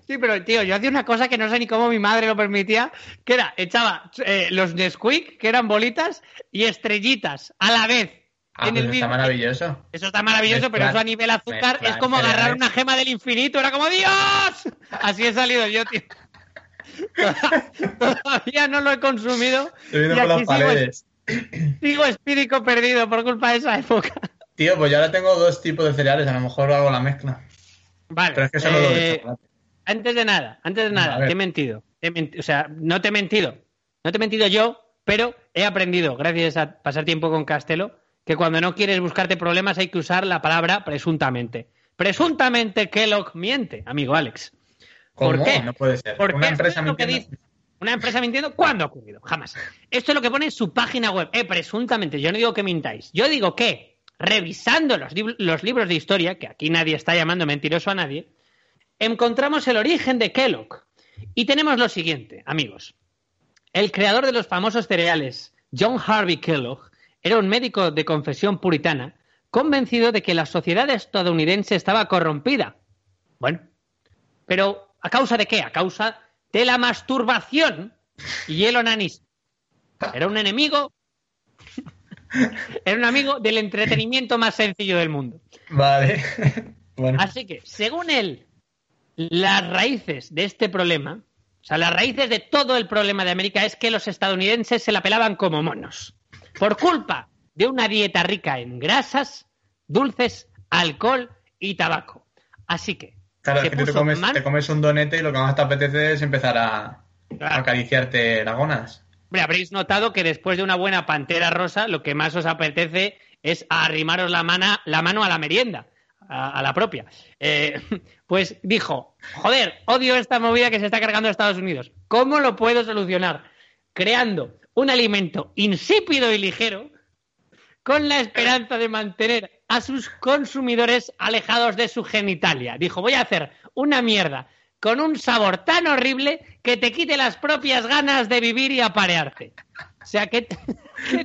Sí, pero tío, yo hacía una cosa que no sé ni cómo mi madre lo permitía, que era, echaba eh, los Nesquik, que eran bolitas, y estrellitas a la vez. Ah, en pues el está maravilloso. Eso está maravilloso, pero eso a nivel azúcar es como agarrar una gema del infinito, era como ¡Dios! Así he salido yo, tío. <laughs> Todavía no lo he consumido. Estoy viendo por las paredes. Sigo espíritu perdido por culpa de esa época. Tío, pues yo ahora tengo dos tipos de cereales, a lo mejor hago la mezcla. Vale. Pero es que solo eh, Antes de nada, antes de nada, te he mentido. o sea, no te he mentido. No te he mentido yo, pero he aprendido, gracias a pasar tiempo con Castelo, que cuando no quieres buscarte problemas hay que usar la palabra presuntamente. Presuntamente Kellogg miente, amigo Alex. ¿Por qué? No puede ser. Una empresa mintiendo. ¿Una empresa mintiendo? ¿Cuándo ha ocurrido? Jamás. Esto es lo que pone en su página web. Eh, presuntamente, yo no digo que mintáis. Yo digo que, revisando los, los libros de historia, que aquí nadie está llamando mentiroso a nadie, encontramos el origen de Kellogg. Y tenemos lo siguiente, amigos. El creador de los famosos cereales, John Harvey Kellogg, era un médico de confesión puritana, convencido de que la sociedad estadounidense estaba corrompida. Bueno, pero ¿a causa de qué? A causa de la masturbación y el onanismo. Era un enemigo. Era un amigo del entretenimiento más sencillo del mundo. Vale. Así que, según él, las raíces de este problema, o sea, las raíces de todo el problema de América es que los estadounidenses se la pelaban como monos. Por culpa de una dieta rica en grasas, dulces, alcohol y tabaco. Así que, Claro, es que te comes, un donete y lo que más te apetece es empezar a, acariciarte las gonas. Hombre, habréis notado que después de una buena pantera rosa, lo que más os apetece es arrimaros la, la mano a la merienda, a, la propia. Eh, <laughs> pues dijo, joder, odio esta movida que se está cargando a Estados Unidos. ¿Cómo lo puedo solucionar? Creando un alimento insípido y ligero con la esperanza de mantener a sus consumidores alejados de su genitalia. Dijo, voy a hacer una mierda con un sabor tan horrible que te quite las propias ganas de vivir y aparearte. O sea que...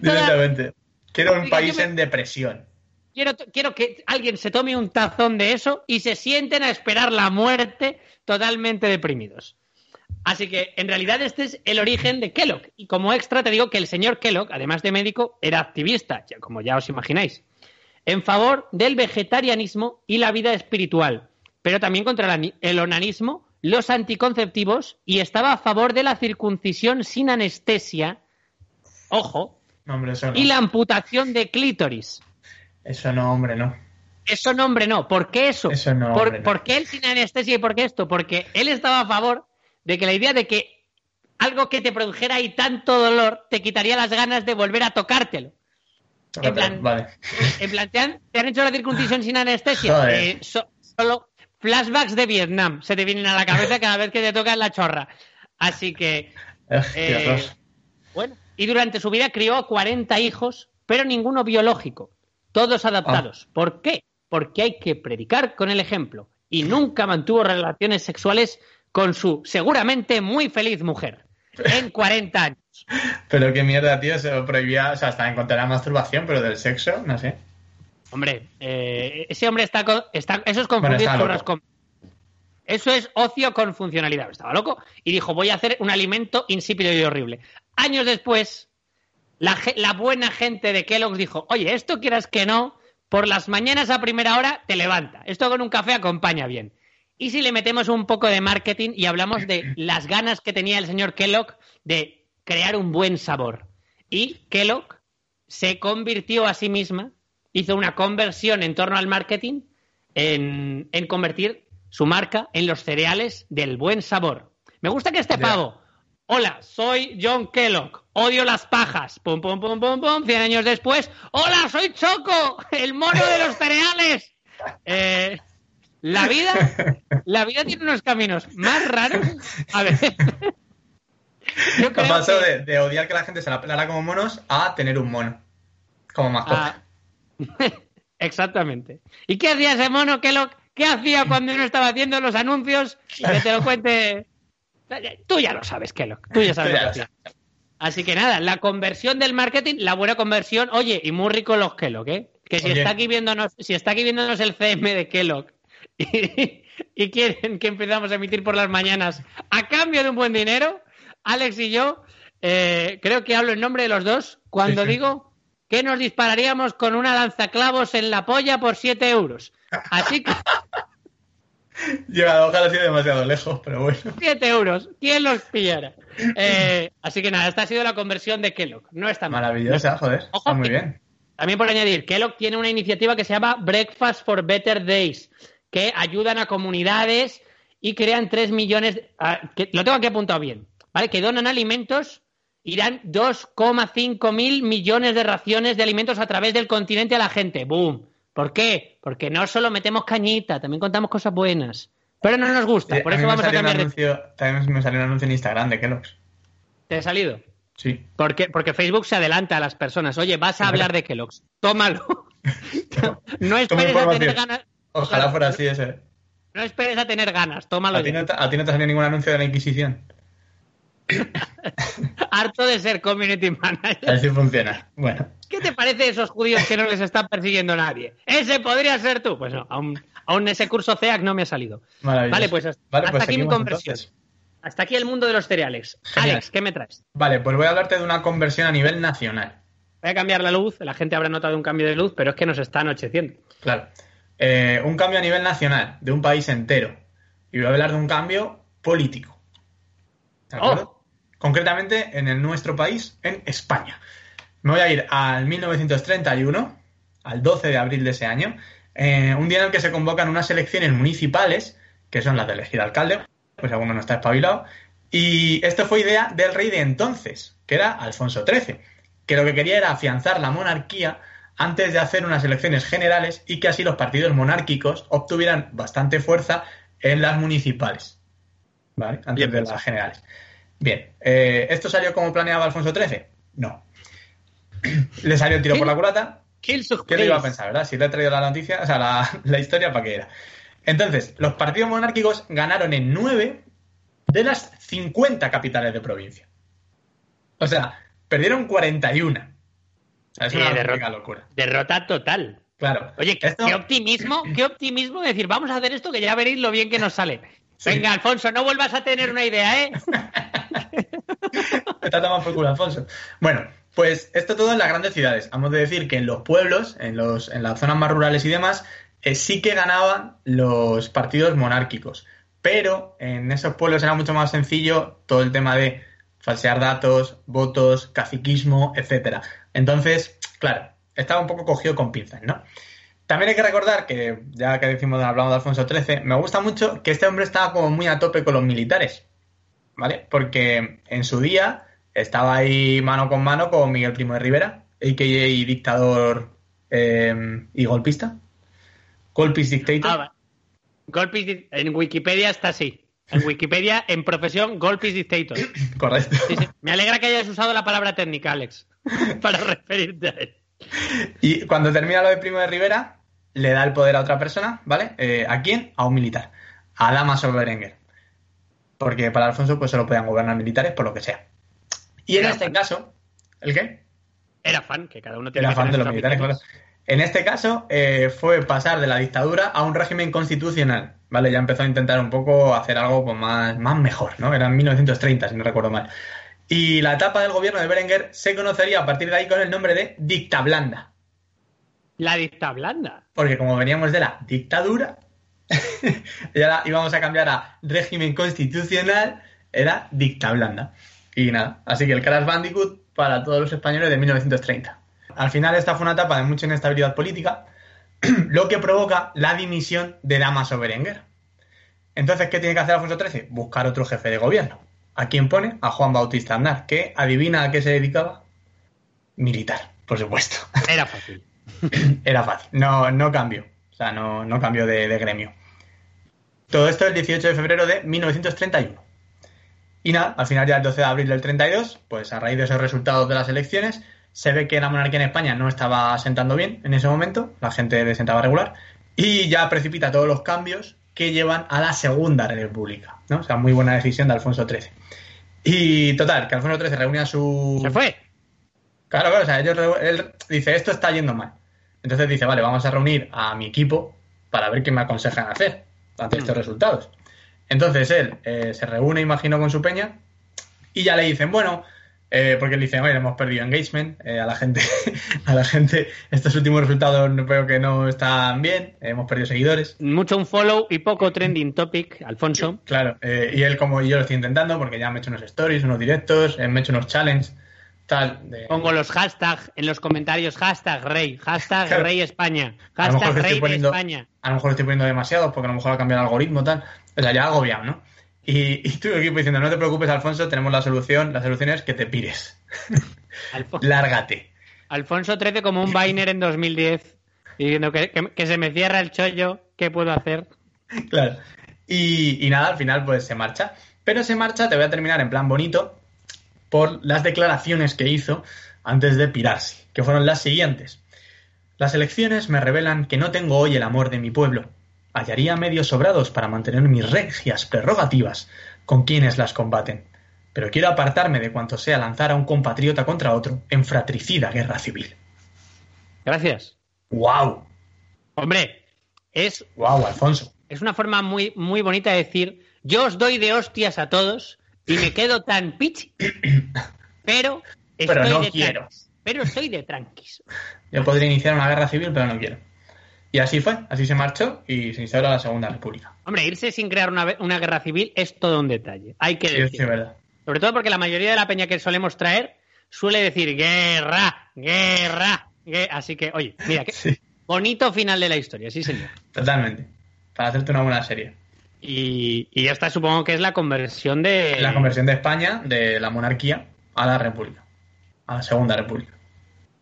Directamente. Quiero un país en depresión. Quiero, quiero que alguien se tome un tazón de eso y se sienten a esperar la muerte totalmente deprimidos. Así que en realidad este es el origen de Kellogg. Y como extra te digo que el señor Kellogg, además de médico, era activista, como ya os imagináis en favor del vegetarianismo y la vida espiritual, pero también contra el onanismo, los anticonceptivos y estaba a favor de la circuncisión sin anestesia, ojo, y la amputación de clítoris. Eso no, hombre, no. Eso no, hombre, no. ¿Por qué eso? eso no, ¿Por, ¿Por qué él sin anestesia y por qué esto? Porque él estaba a favor de que la idea de que algo que te produjera ahí tanto dolor te quitaría las ganas de volver a tocártelo. En plan, vale. en plan ¿te, han, hecho la circuncisión sin anestesia? Eh, solo flashbacks de Vietnam se te vienen a la cabeza cada vez que te toca la chorra. Así que. <laughs> Eh, bueno, y durante su vida crió 40 hijos, pero ninguno biológico. Todos adaptados. Ah. ¿Por qué? Porque hay que predicar con el ejemplo. Y nunca mantuvo relaciones sexuales con su seguramente muy feliz mujer. En 40 años. <laughs> Pero qué mierda, tío, se lo prohibía, o sea, hasta encontrar la masturbación, pero del sexo, no sé. Hombre, eh, ese hombre está, está eso es confundir con... Eso es ocio con funcionalidad. Estaba loco y dijo, voy a hacer un alimento insípido y horrible. Años después, La, la buena gente de Kellogg's dijo, oye, esto quieras que no, por las mañanas a primera hora te levanta. Esto con un café acompaña bien. Y si le metemos un poco de marketing y hablamos de las ganas que tenía el señor Kellogg de crear un buen sabor. Y Kellogg se convirtió a sí misma, hizo una conversión en torno al marketing en, convertir su marca en los cereales del buen sabor. Me gusta que este pavo, hola, soy John Kellogg, odio las pajas, pum, pum, pum, pum, pum, 100 años después, hola, soy Choco, el mono de los cereales. <laughs> Eh, la vida, <laughs> la vida tiene unos caminos más raros. A ver. <laughs> Yo pasó de, odiar que la gente se la pelara como monos a tener un mono como mascota. Ah. <laughs> Exactamente. ¿Y qué hacía ese mono? ¿Qué, lo, ¿Qué hacía cuando uno estaba haciendo los anuncios? que te lo cuente. Tú ya lo sabes, Kellogg. Tú ya sabes lo que hacía. Así que nada, la conversión del marketing, la buena conversión, oye, y muy rico los Kellogg, ¿eh? Que si está aquí viéndonos, si está aquí viéndonos el CM de Kellogg <laughs> y, quieren que empezamos a emitir por las mañanas a cambio de un buen dinero, Alex y yo, eh, creo que hablo en nombre de los dos cuando digo que nos dispararíamos con una lanzaclavos en la polla por 7 euros. Así que... <laughs> Lleva, ojalá sido demasiado lejos, pero bueno. 7 euros, ¿quién los pillara? Eh, así que nada, esta ha sido la conversión de Kellogg. No está mal. Maravillosa, joder. está muy bien. También por añadir, Kellogg tiene una iniciativa que se llama Breakfast for Better Days, que ayudan a comunidades y crean 3 millones, que, lo tengo aquí apuntado bien, ¿vale? Que donan alimentos, irán 2,5 mil millones de raciones de alimentos a través del continente a la gente. ¡Boom! ¿Por qué? Porque no solo metemos cañita, también contamos cosas buenas. Pero no nos gusta, por eso vamos a cambiar de... También me salió un anuncio en Instagram de Kellogg's. ¿Te ha salido? Sí. Porque, porque Facebook se adelanta a las personas. Oye, vas a hablar de Kellogg's. Tómalo. <laughs> <laughs> no esperes a tener ganas. Ojalá fuera así ese. No esperes a tener ganas, tómalo. ¿A ti, no te, ¿A ti no te salió ningún anuncio de la Inquisición? <laughs> Harto de ser community manager. Así funciona. Bueno. ¿Qué te parece esos judíos que no les están persiguiendo nadie? Ese podría ser tú. Pues no, aún, aún ese curso CEAC no me ha salido. Vale, pues hasta, pues aquí mi conversión. Hasta aquí el mundo de los cereales. Alex, ¿qué me traes? Vale, pues voy a hablarte de una conversión a nivel nacional. Voy a cambiar la luz. La gente habrá notado un cambio de luz, pero es que nos está anocheciendo. Claro. Eh, un cambio a nivel nacional, de un país entero. Y voy a hablar de un cambio político. ¿De acuerdo? Oh. Concretamente en el nuestro país, en España. Me voy a ir al 1931, al 12 de abril de ese año, eh, un día en el que se convocan unas elecciones municipales, que son las de elegir alcalde, pues alguno no está espabilado, y esto fue idea del rey de entonces, que era Alfonso XIII, que lo que quería era afianzar la monarquía antes de hacer unas elecciones generales y que así los partidos monárquicos obtuvieran bastante fuerza en las municipales. ¿Vale? Antes de las generales. Bien, eh, ¿esto salió como planeaba Alfonso XIII? No. <clears throat> Le salió el tiro por la culata. ¿Qué le iba a pensar, verdad? Si le he traído la noticia, o sea, la, <laughs> la historia, ¿para qué era? Entonces, los partidos monárquicos ganaron en nueve de las 50 capitales de provincia. O sea, perdieron 41. Es una derrota, locura. Derrota total. Claro. Oye, qué, optimismo, qué optimismo decir, vamos a hacer esto que ya veréis lo bien que nos sale. Venga, Alfonso, no vuelvas a tener una idea, ¿eh? <laughs> Está por culo, Alfonso. Bueno, pues esto todo en las grandes ciudades. Vamos a decir que en los pueblos, en, los, en las zonas más rurales y demás, eh, sí que ganaban los partidos monárquicos. Pero en esos pueblos era mucho más sencillo todo el tema de falsear datos, votos, caciquismo, etcétera. Entonces, claro, estaba un poco cogido con pinzas, ¿no? También hay que recordar que, ya que decimos, hablamos de Alfonso XIII, me gusta mucho que este hombre estaba como muy a tope con los militares, ¿vale? Porque en su día estaba ahí mano con mano con Miguel Primo de Rivera, a.k.a. dictador eh, y golpista. Golpis dictator. Ah, en Wikipedia está así. En Wikipedia, en profesión, golpis dictator. Correcto. Me alegra que hayas usado la palabra técnica, Alex, <laughs> para referirte a él. Y cuando termina lo de Primo de Rivera, le da el poder a otra persona, ¿vale? Eh, ¿A quién? A un militar. A Damaso Berenguer. Porque para Alfonso, pues solo podían gobernar militares por lo que sea. Y en este caso, ¿el qué? Era fan, que cada uno tiene Era fan de los militares, claro. En este caso, eh, fue pasar de la dictadura a un régimen constitucional, ¿vale? Ya empezó a intentar un poco hacer algo pues, más, más mejor, ¿no? Era en 1930, si no recuerdo mal. Y la etapa del gobierno de Berenguer se conocería a partir de ahí con el nombre de dicta blanda. La dicta blanda. Porque como veníamos de la dictadura, <laughs> y ahora íbamos a cambiar a régimen constitucional, era dicta blanda. Y nada, así que el Crash Bandicoot para todos los españoles de 1930. Al final esta fue una etapa de mucha inestabilidad política, <clears throat> lo que provoca la dimisión de Damaso Berenguer. Entonces, ¿qué tiene que hacer Alfonso XIII? Buscar otro jefe de gobierno. ¿A quién pone? A Juan Bautista Andar, que adivina a qué se dedicaba. Militar, por supuesto. <laughs> Era fácil. <clears throat> Era fácil. No, no cambió. O sea, no, no cambió de, de gremio. Todo esto el 18 de febrero de 1931. Y nada, al final ya el 12 de abril del 32, pues a raíz de esos resultados de las elecciones, se ve que la monarquía en España no estaba sentando bien en ese momento, la gente le sentaba regular, y ya precipita todos los cambios que llevan a la Segunda República, ¿no? O sea, muy buena decisión de Alfonso XIII. Y total, que Alfonso XIII reúne a su... Se fue. Claro, claro, o sea, ellos, él dice, esto está yendo mal. Entonces dice, vale, vamos a reunir a mi equipo para ver qué me aconsejan hacer ante estos resultados. Entonces él eh, se reúne, imagino, con su peña y ya le dicen, bueno, eh, porque le dicen, oye, hemos perdido engagement, eh, a la gente, <laughs> a la gente, estos últimos resultados veo que no están bien, hemos perdido seguidores. Mucho un follow y poco trending topic, Alfonso. Claro, y él como yo lo estoy intentando porque ya me he hecho unos stories, unos directos, me he hecho unos challenges, tal. De... Pongo los hashtags en los comentarios, hashtag rey, hashtag Claro. rey España, lo hashtag rey poniendo- de España. A lo mejor estoy poniendo demasiados porque a lo mejor ha cambiado el algoritmo, tal. O sea, ya agobiado, ¿no? Y, y tu equipo diciendo, no te preocupes, Alfonso, tenemos la solución. La solución es que te pires. <laughs> Lárgate. Alfonso XIII como un Bainer en 2010, diciendo que, que- que se me cierra el chollo, ¿qué puedo hacer? <laughs> Claro. Y, y nada, al final pues se marcha. Pero se marcha, te voy a terminar en plan bonito, por las declaraciones que hizo antes de pirarse, que fueron las siguientes. Las elecciones me revelan que no tengo hoy el amor de mi pueblo. Hallaría medios sobrados para mantener mis regias prerrogativas con quienes las combaten. Pero quiero apartarme de cuanto sea lanzar a un compatriota contra otro en fratricida guerra civil. Gracias. ¡Wow! Hombre, es, ¡Wow, Alfonso! es una forma muy, muy bonita de decir, yo os doy de hostias a todos y me quedo tan pichi, pero estoy Pero no de quiero. tranquis. Pero estoy de tranquis. Yo podría iniciar una guerra civil, pero no quiero. Y así fue, así se marchó y se instauró la Segunda República. Hombre, irse sin crear una, una guerra civil es todo un detalle. Hay que Sí, decir. verdad. Sobre todo porque la mayoría de la peña que solemos traer suele decir guerra, guerra, gue-". Así que, oye, mira, qué Sí, bonito final de la historia, sí, señor. totalmente. Para hacerte una buena serie. Y, y esta supongo que es la conversión de. La conversión de España de la monarquía a la República. A la Segunda República.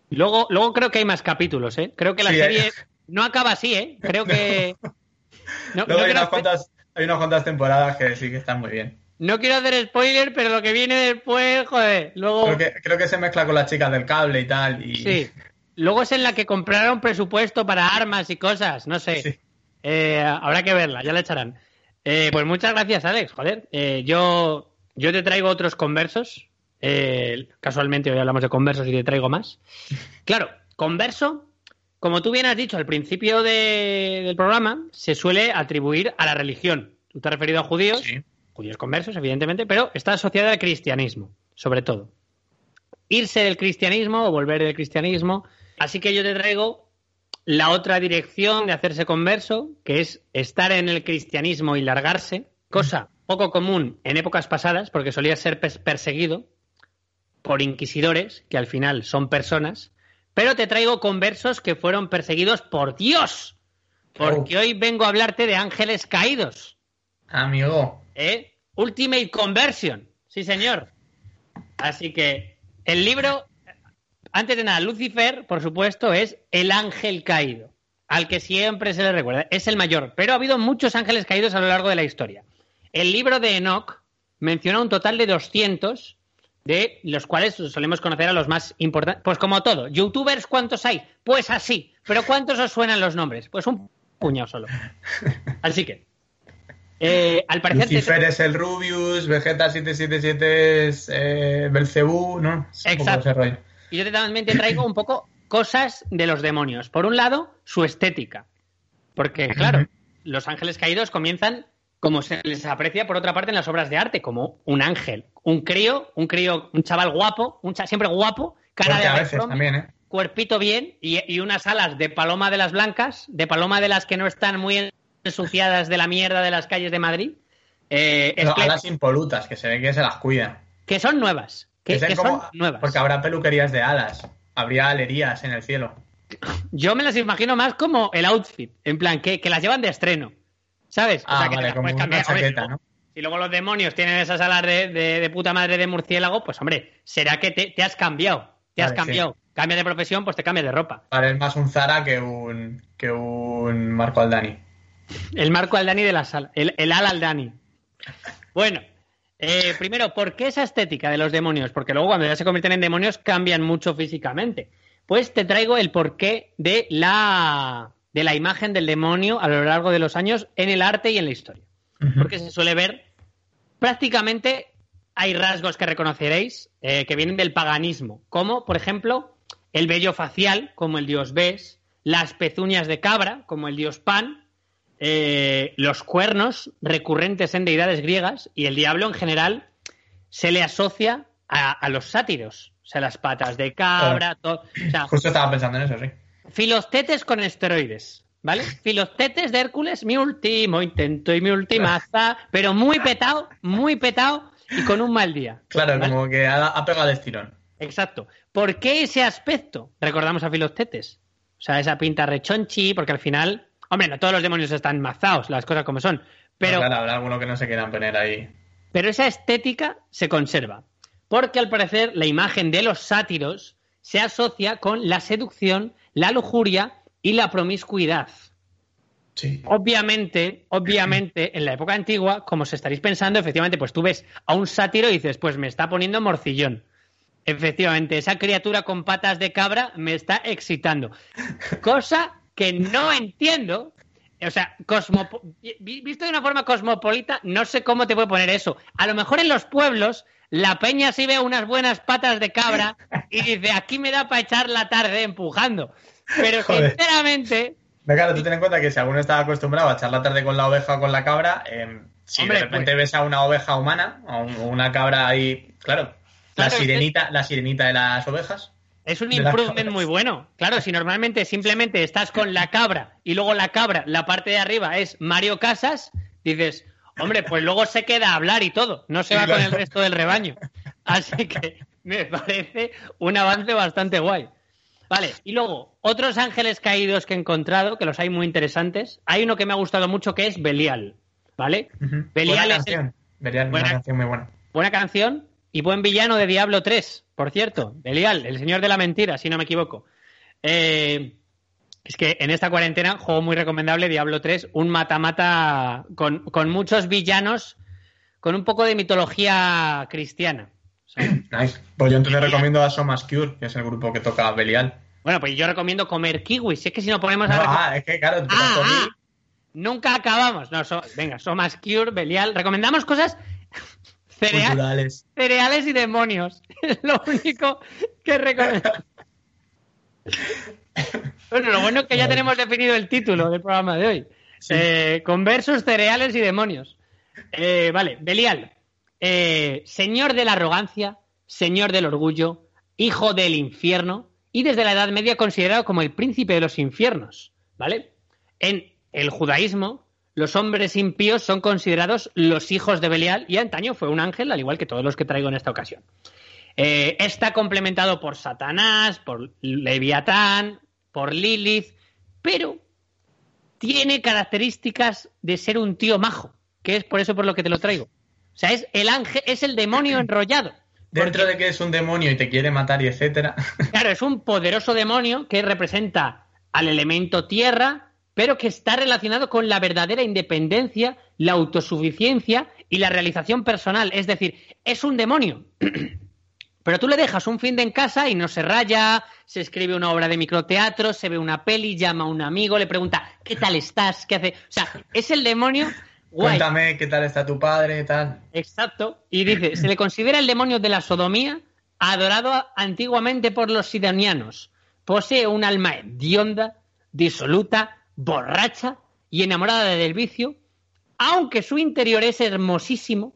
Luego, luego creo que hay más capítulos, ¿eh? Creo que la Sí, serie. <laughs> no acaba así, ¿eh? Creo que. <laughs> No, Luego no hay, unas hacer, cuantas, hay unas cuantas temporadas que sí que están muy bien. no quiero hacer spoiler, pero lo que viene después, joder. Luego. Creo que, creo que se mezcla con las chicas del cable y tal. Y... Sí. Luego es en la que compraron presupuesto para armas y cosas, no sé. Sí. Eh, habrá que verla, ya la echarán. Eh, pues muchas gracias, Alex. Joder, eh, yo, yo te traigo otros conversos. Casualmente hoy hablamos de conversos y te traigo más. Claro, converso, como tú bien has dicho al principio de- del programa, se suele atribuir a la religión. Tú te has referido a judíos, Sí. judíos conversos, evidentemente, pero está asociada al cristianismo, sobre todo. Irse del cristianismo o volver del cristianismo. Así que yo te traigo la otra dirección de hacerse converso, que es estar en el cristianismo y largarse, cosa poco común en épocas pasadas, porque solía ser pers- perseguido por inquisidores, que al final son personas, pero te traigo conversos que fueron perseguidos por Dios, porque hoy vengo a hablarte de ángeles caídos. Amigo. ¿Eh? Ultimate Conversion. Sí, señor. Así que el libro, antes de nada, Lucifer, por supuesto, es el ángel caído, al que siempre se le recuerda. Es el mayor, pero ha habido muchos ángeles caídos a lo largo de la historia. El libro de Enoch menciona un total de 200, de los cuales solemos conocer a los más importantes. Pues como todo, youtubers, ¿cuántos hay? Pues así. Pero ¿cuántos os suenan los nombres? Pues un puñado solo. <laughs> Así que, eh, al parecer... te- Lucifer es el Rubius, Vegeta 777 es eh, Belcebú, ¿no? Es Exacto. Y yo también te traigo un poco cosas de los demonios. Por un lado, su estética. Porque, claro, los ángeles caídos comienzan como se les aprecia por otra parte en las obras de arte, como un ángel, un crío, un crío, un chaval guapo, un cha- siempre guapo, cara Porque de a veces Abercrombie, también, ¿eh? cuerpito bien y, y unas alas de paloma de las blancas, de paloma de las que no están muy ensuciadas de la mierda de las calles de Madrid, eh, alas impolutas, que se ve que se las cuidan. que son nuevas, que, que como- son nuevas. Porque habrá peluquerías de alas, habría alerías en el cielo. Yo me las imagino más como el outfit, en plan, que, que las llevan de estreno, ¿sabes? Ah, que te vale, las como puedes cambiar. Chaqueta, ¿no? Si luego los demonios tienen esas alas de, de- de puta madre de murciélago, pues hombre, será que te, te has cambiado, te has Vale, cambiado. Cambias de profesión, pues te cambias de ropa. Parece más un Zara que un, que un Marco Aldani. El marco al Dani de la sala, el, al Dani. Bueno, eh, primero, ¿por qué esa estética de los demonios? Porque luego cuando ya se convierten en demonios cambian mucho físicamente. Pues te traigo el porqué de la, de la imagen del demonio a lo largo de los años en el arte y en la historia. Porque se suele ver prácticamente hay rasgos que reconoceréis eh, que vienen del paganismo, como por ejemplo el vello facial, como el dios Bes, las pezuñas de cabra, como el dios Pan, eh, los cuernos recurrentes en deidades griegas y el diablo en general se le asocia a, a los sátiros, o sea, las patas de cabra, todo, o sea, Justo estaba pensando en eso, sí. Filostetes con esteroides, ¿vale? Filostetes de Hércules, mi último intento y mi última haza, pero muy petado, muy petado y con un mal día. Claro, ¿vale? como que ha, ha pegado el estirón. Exacto. ¿Por qué ese aspecto? Recordamos a Filostetes. O sea, esa pinta rechonchi, porque al final, hombre, no todos los demonios están mazados, las cosas como son, pero Claro, habrá alguno que no se quieran poner ahí. pero esa estética se conserva. Porque al parecer la imagen de los sátiros se asocia con la seducción, la lujuria y la promiscuidad. Sí. Obviamente, obviamente, en la época antigua, como os estaréis pensando, efectivamente, pues tú ves a un sátiro y dices, pues me está poniendo morcillón. Efectivamente, esa criatura con patas de cabra me está excitando. Cosa que no entiendo. O sea, cosmopo- visto de una forma cosmopolita, no sé cómo te puede poner eso. A lo mejor en los pueblos, la peña sí ve unas buenas patas de cabra y dice, aquí me da para echar la tarde empujando. Pero Joder. sinceramente, Pero claro, tú ten en cuenta que si alguno está acostumbrado a echar la tarde con la oveja o con la cabra, eh, si Hombre, de repente pues- ves a una oveja humana o un- o una cabra ahí, claro, la sirenita, la sirenita de las ovejas. Es un improvement muy bueno. Claro, si normalmente simplemente estás con la cabra y luego la cabra, la parte de arriba es Mario Casas, dices, hombre, pues luego se queda a hablar y todo, no se va con el resto del rebaño. Así que me parece un avance bastante guay. Vale, y luego, otros ángeles caídos que he encontrado, que los hay muy interesantes. Hay uno que me ha gustado mucho que es Belial, ¿vale? Belial buena es el- canción. Belial, Buena- una canción muy buena. Buena canción y buen villano de Diablo 3, por cierto. Belial, el señor de la mentira, si no me equivoco. Eh, es que en esta cuarentena, juego muy recomendable, Diablo 3, un mata-mata con, con muchos villanos, con un poco de mitología cristiana. ¿sabes? Nice. Pues yo entonces recomiendo a Somas Cure, que es el grupo que toca Belial. Bueno, pues yo recomiendo comer kiwis. Si es que si no ponemos a No, recom- ah, es que claro, Ah, ah, nunca acabamos. No, so- venga, Somas Cure, Belial. Recomendamos cosas cereal- culturales. cereales y demonios. <laughs> Es lo único que recomendamos. Bueno, lo bueno es que ya tenemos definido el título del programa de hoy. Sí. Eh, conversos, cereales y demonios. Eh, vale, Belial. Eh, señor de la arrogancia, señor del orgullo, hijo del infierno y desde la Edad Media considerado como el príncipe de los infiernos. ¿Vale? En el judaísmo, los hombres impíos son considerados los hijos de Belial y antaño fue un ángel, al igual que todos los que traigo en esta ocasión. Eh, está complementado por Satanás, por Leviatán, por Lilith, pero tiene características de ser un tío majo, que es por eso por lo que te lo traigo. O sea, es el ángel, es el demonio enrollado. Dentro de que es un demonio y te quiere matar y etcétera. Claro, es un poderoso demonio que representa al elemento tierra, pero que está relacionado con la verdadera independencia, la autosuficiencia y la realización personal. Es decir, es un demonio. <clears throat> Pero tú le dejas un fin de en casa y no se raya, se escribe una obra de microteatro, se ve una peli, llama a un amigo, le pregunta, ¿qué tal estás? ¿Qué hace? O sea, es el demonio <laughs> guay. Cuéntame qué tal está tu padre, tal. Exacto. Y dice, se le considera el demonio de la sodomía, adorado antiguamente por los sidonianos. Posee un alma hedionda, disoluta, borracha y enamorada del vicio, aunque su interior es hermosísimo,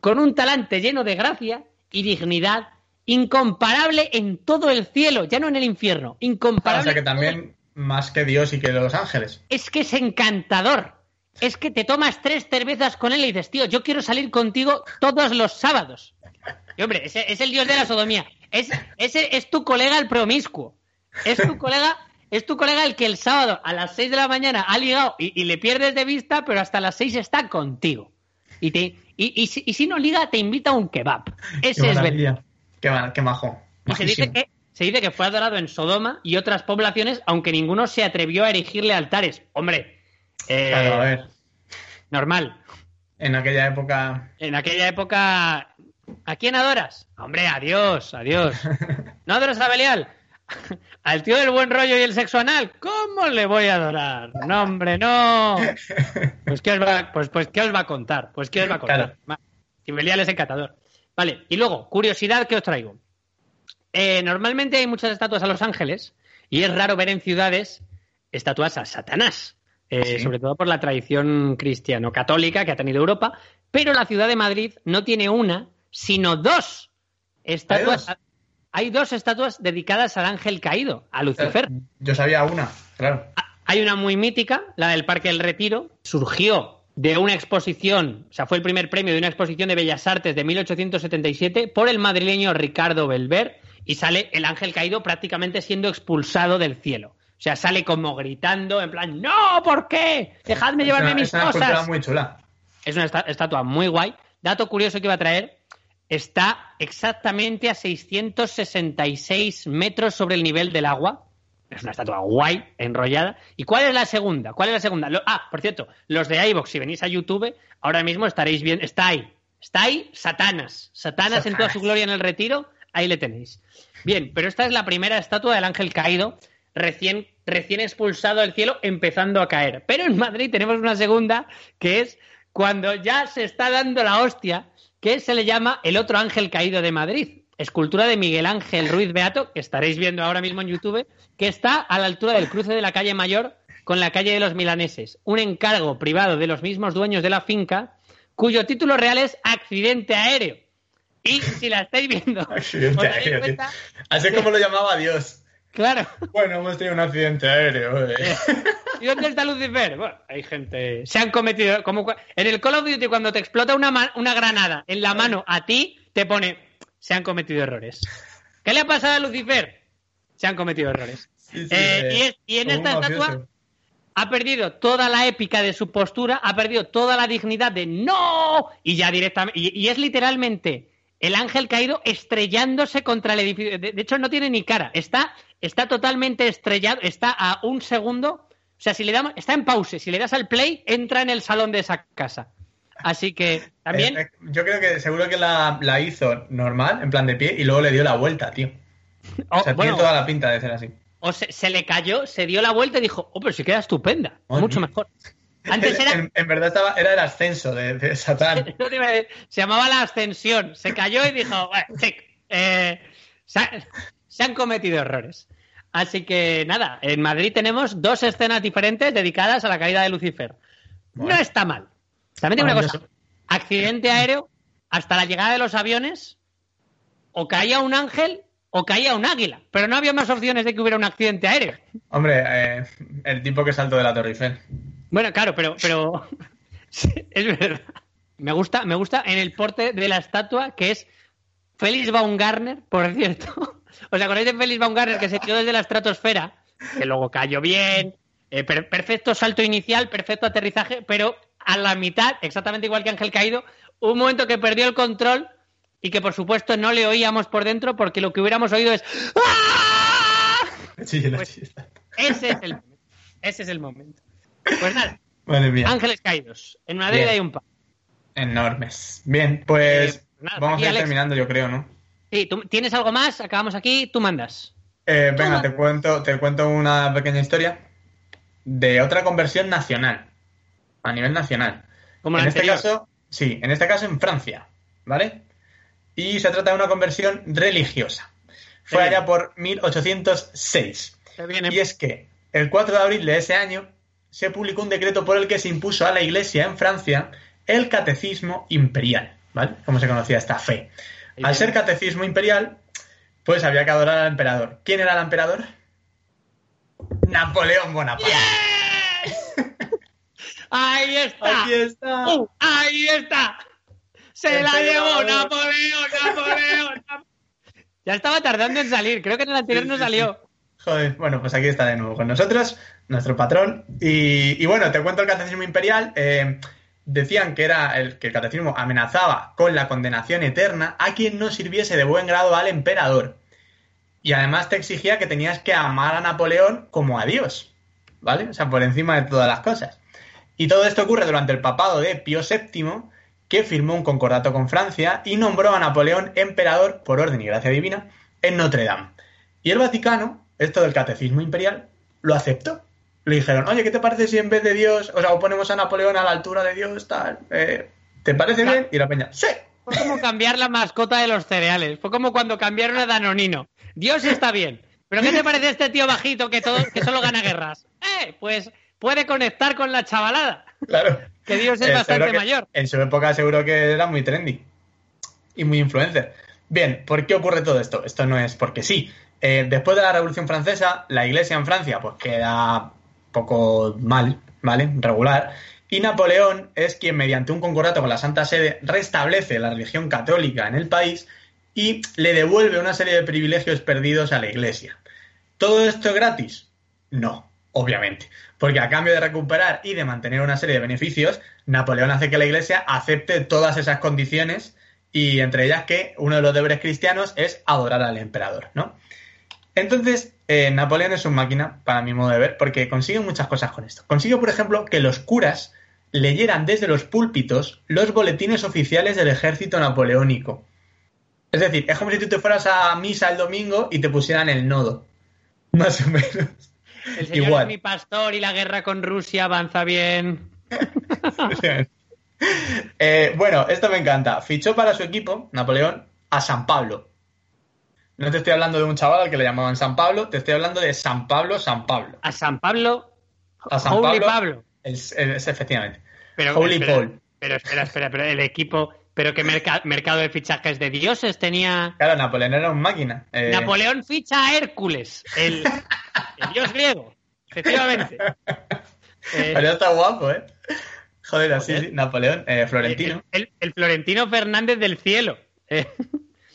con un talante lleno de gracia y dignidad incomparable en todo el cielo, ya no en el infierno, incomparable. O sea que también más que Dios y que los ángeles. Es que es encantador. Es que te tomas tres cervezas con él y dices, tío, yo quiero salir contigo todos los sábados. Y hombre, ese es el dios de la sodomía. Es, ese es tu colega el promiscuo. Es tu colega, es tu colega el que el sábado a las seis de la mañana ha ligado y, y le pierdes de vista, pero hasta las seis está contigo. Y, te, y, y, si, y si no liga, te invita a un kebab. Ese Qué es. Belén. Qué, qué majo. Y se dice, que, se dice que fue adorado en Sodoma y otras poblaciones, aunque ninguno se atrevió a erigirle altares. Hombre, eh, Claro, a ver. normal. En aquella época. En aquella época, ¿a quién adoras? Hombre, a Dios, a Dios. <laughs> ¿No adoras a Belial? <laughs> Al tío del buen rollo y el sexo anal, ¿cómo le voy a adorar? No, hombre, no. <laughs> Pues ¿qué os va, pues, pues, ¿qué os va a contar? Pues ¿qué os va a contar? Claro. Si Belial es encantador. Vale, y luego, curiosidad que os traigo. Eh, normalmente hay muchas estatuas a los ángeles y es raro ver en ciudades estatuas a Satanás, eh, Sí. sobre todo por la tradición cristiano-católica que ha tenido Europa, pero la ciudad de Madrid no tiene una, sino dos estatuas. ¿Hay dos? Estatuas dedicadas al ángel caído, a Lucifer. Yo sabía una, claro. Hay una muy mítica, la del Parque del Retiro. Surgió de una exposición, o sea, fue el primer premio de una exposición de Bellas Artes de 1877 por el madrileño Ricardo Belver y sale el ángel caído prácticamente siendo expulsado del cielo. O sea, sale como gritando, en plan, ¡No! ¿Por qué? ¡Dejadme llevarme es una, mis es una cosas! muy chula. Es una esta- estatua muy guay. Dato curioso que iba a traer, está exactamente a 666 metros sobre el nivel del agua. Es una estatua guay, enrollada. ¿Y cuál es la segunda? ¿Cuál es la segunda? Lo- ah, por cierto, los de iVox, si venís a YouTube, ahora mismo estaréis viendo. Está ahí. Está ahí Satanas. Satanas en toda su gloria en el retiro. Ahí le tenéis. Bien, pero esta es la primera estatua del ángel caído, recién, recién expulsado del cielo, empezando a caer. Pero en Madrid tenemos una segunda, que es cuando ya se está dando la hostia, que se le llama el otro ángel caído de Madrid. Escultura de Miguel Ángel Ruiz Beato, que estaréis viendo ahora mismo en YouTube, que está a la altura del cruce de la calle Mayor con la calle de los Milaneses. Un encargo privado de los mismos dueños de la finca, cuyo título real es accidente aéreo. Y si la estáis viendo, Accidente aéreo, cuenta- Así como lo llamaba Dios. Claro. Bueno, hemos tenido un accidente aéreo. eh. ¿Y dónde está Lucifer? Bueno, hay gente. Se han cometido. Como en el Call of Duty, cuando te explota una, una granada en la mano a ti, te pone. Se han cometido errores. ¿Qué le ha pasado a Lucifer? Se han cometido errores. Sí, sí, Eh, eh, y, es- y en como esta estatua mafioso. ha perdido toda la épica de su postura, ha perdido toda la dignidad de ¡No! Y ya directamente. Y, y es literalmente el ángel caído estrellándose contra el edificio. De, de hecho, no tiene ni cara. Está, está totalmente estrellado. Está a un segundo. O sea, si le damos. Está en pause. Si le das al play, entra en el salón de esa casa. Así que también. Eh, eh, yo creo que seguro que la, la hizo normal, en plan de pie, y luego le dio la vuelta, tío. o, O sea, Oh, bueno, tiene toda la pinta de ser así. o se, se le cayó, se dio la vuelta y dijo: Oh, pero si queda estupenda. Oh, mucho mejor. Antes era. En, en verdad estaba, era el ascenso de, de Satán. <laughs> Se llamaba la ascensión. Se cayó y dijo, "Bueno, chic, eh, se, ha- se han cometido errores. Así que nada, en Madrid tenemos dos escenas diferentes dedicadas a la caída de Lucifer. Bueno. No está mal. También tengo una cosa. Accidente aéreo, hasta la llegada de los aviones, o caía un ángel o caía un águila. Pero no había más opciones de que hubiera un accidente aéreo. Hombre, eh, el tipo que saltó de la Torre Eiffel. Bueno, claro, pero, pero <laughs> sí, es verdad. Me gusta, me gusta en el porte de la estatua que es Félix Baumgartner, por cierto. <laughs> ¿Os acordáis de Félix Baumgartner que se tiró desde la estratosfera? Que luego cayó bien, eh, per- perfecto salto inicial, perfecto aterrizaje, pero a la mitad, exactamente igual que Ángel Caído, un momento que perdió el control y que por supuesto no le oíamos por dentro porque lo que hubiéramos oído es ¡Ah! Sí, Pues-. Ese es el momento. Ese es el momento. Pues nada, Madre mía. Ángeles caídos. En Madrid Bien. hay un par. Enormes. Bien, pues Eh, nada, vamos aquí, a ir Alex. terminando, yo creo, ¿no? Sí, ¿tú ¿tienes algo más? Acabamos aquí, tú mandas. Eh, venga, te cuento, te cuento una pequeña historia de otra conversión nacional. A nivel nacional. Como en este caso, sí, en este caso en Francia, ¿vale? Y se trata de una conversión religiosa. Fue allá por 1806. Se viene- Y es que el 4 de abril de ese año se publicó un decreto por el que se impuso a la Iglesia en Francia el catecismo imperial, ¿vale? Como se conocía esta fe. Al ser catecismo imperial, pues había que adorar al emperador. ¿Quién era el emperador? Napoleón Bonaparte. <laughs> Ahí está. Aquí está. Uh, ahí está. Se la llevó Napoleón, Napoleón. Ya estaba tardando en salir. Creo que en el anterior no salió. Joder, bueno, pues aquí está de nuevo con nosotros, nuestro patrón. Y, bueno, te cuento el catecismo imperial. Eh, decían que era el que el catecismo amenazaba con la condenación eterna a quien no sirviese de buen grado al emperador. Y además te exigía que tenías que amar a Napoleón como a Dios, ¿vale? O sea, por encima de todas las cosas. Y todo esto ocurre durante el papado de Pío VII, que firmó un concordato con Francia y nombró a Napoleón emperador por orden y gracia divina en Notre Dame. Y el Vaticano, esto del catecismo imperial, lo aceptó le dijeron, oye, ¿qué te parece si en vez de Dios, o sea, ponemos a Napoleón a la altura de Dios, tal? Eh, ¿Te parece bien? Y la peña, sí. Fue como cambiar la mascota de los cereales. Fue como cuando cambiaron a Danonino. Dios está bien. ¿Pero qué te parece este tío bajito que, todo, que solo gana guerras? Eh, pues puede conectar con la chavalada. Claro. Que Dios es Eh, bastante que mayor. En su época seguro que era muy trendy. Y muy influencer. Bien, ¿por qué ocurre todo esto? Esto no es porque sí. Eh, después de la Revolución Francesa, la iglesia en Francia pues queda poco mal, ¿vale? Regular. Y Napoleón es quien, mediante un concordato con la Santa Sede, restablece la religión católica en el país y le devuelve una serie de privilegios perdidos a la Iglesia. ¿Todo esto es gratis? No, obviamente. Porque a cambio de recuperar y de mantener una serie de beneficios, Napoleón hace que la Iglesia acepte todas esas condiciones y entre ellas que uno de los deberes cristianos es adorar al emperador, ¿no? Entonces, eh, Napoleón es un máquina, para mi modo de ver, porque consigue muchas cosas con esto. Consigue, por ejemplo, que los curas leyeran desde los púlpitos los boletines oficiales del ejército napoleónico. Es decir, es como si tú te fueras a misa el domingo y te pusieran el nodo. <laughs> Más o menos. El señor Igual. es mi pastor y la guerra con Rusia avanza bien. <laughs> Eh, bueno, esto me encanta. Fichó para su equipo, Napoleón, a San Pablo. No te estoy hablando de un chaval al que le llamaban San Pablo, te estoy hablando de San Pablo, San Pablo. A San Pablo. A San Holy Pablo. Pablo. Es, es- efectivamente. Pero, Holy espera, Paul. Pero espera, espera, pero el equipo. Pero qué merca- mercado de fichajes de dioses tenía. Claro, Napoleón era un máquina. Eh, Napoleón ficha a Hércules, el, el dios griego. Efectivamente. <laughs> Eh, Pero está guapo, ¿eh? Joder, así. Napoleón, eh, Florentino. El, el- el Florentino Fernández del cielo.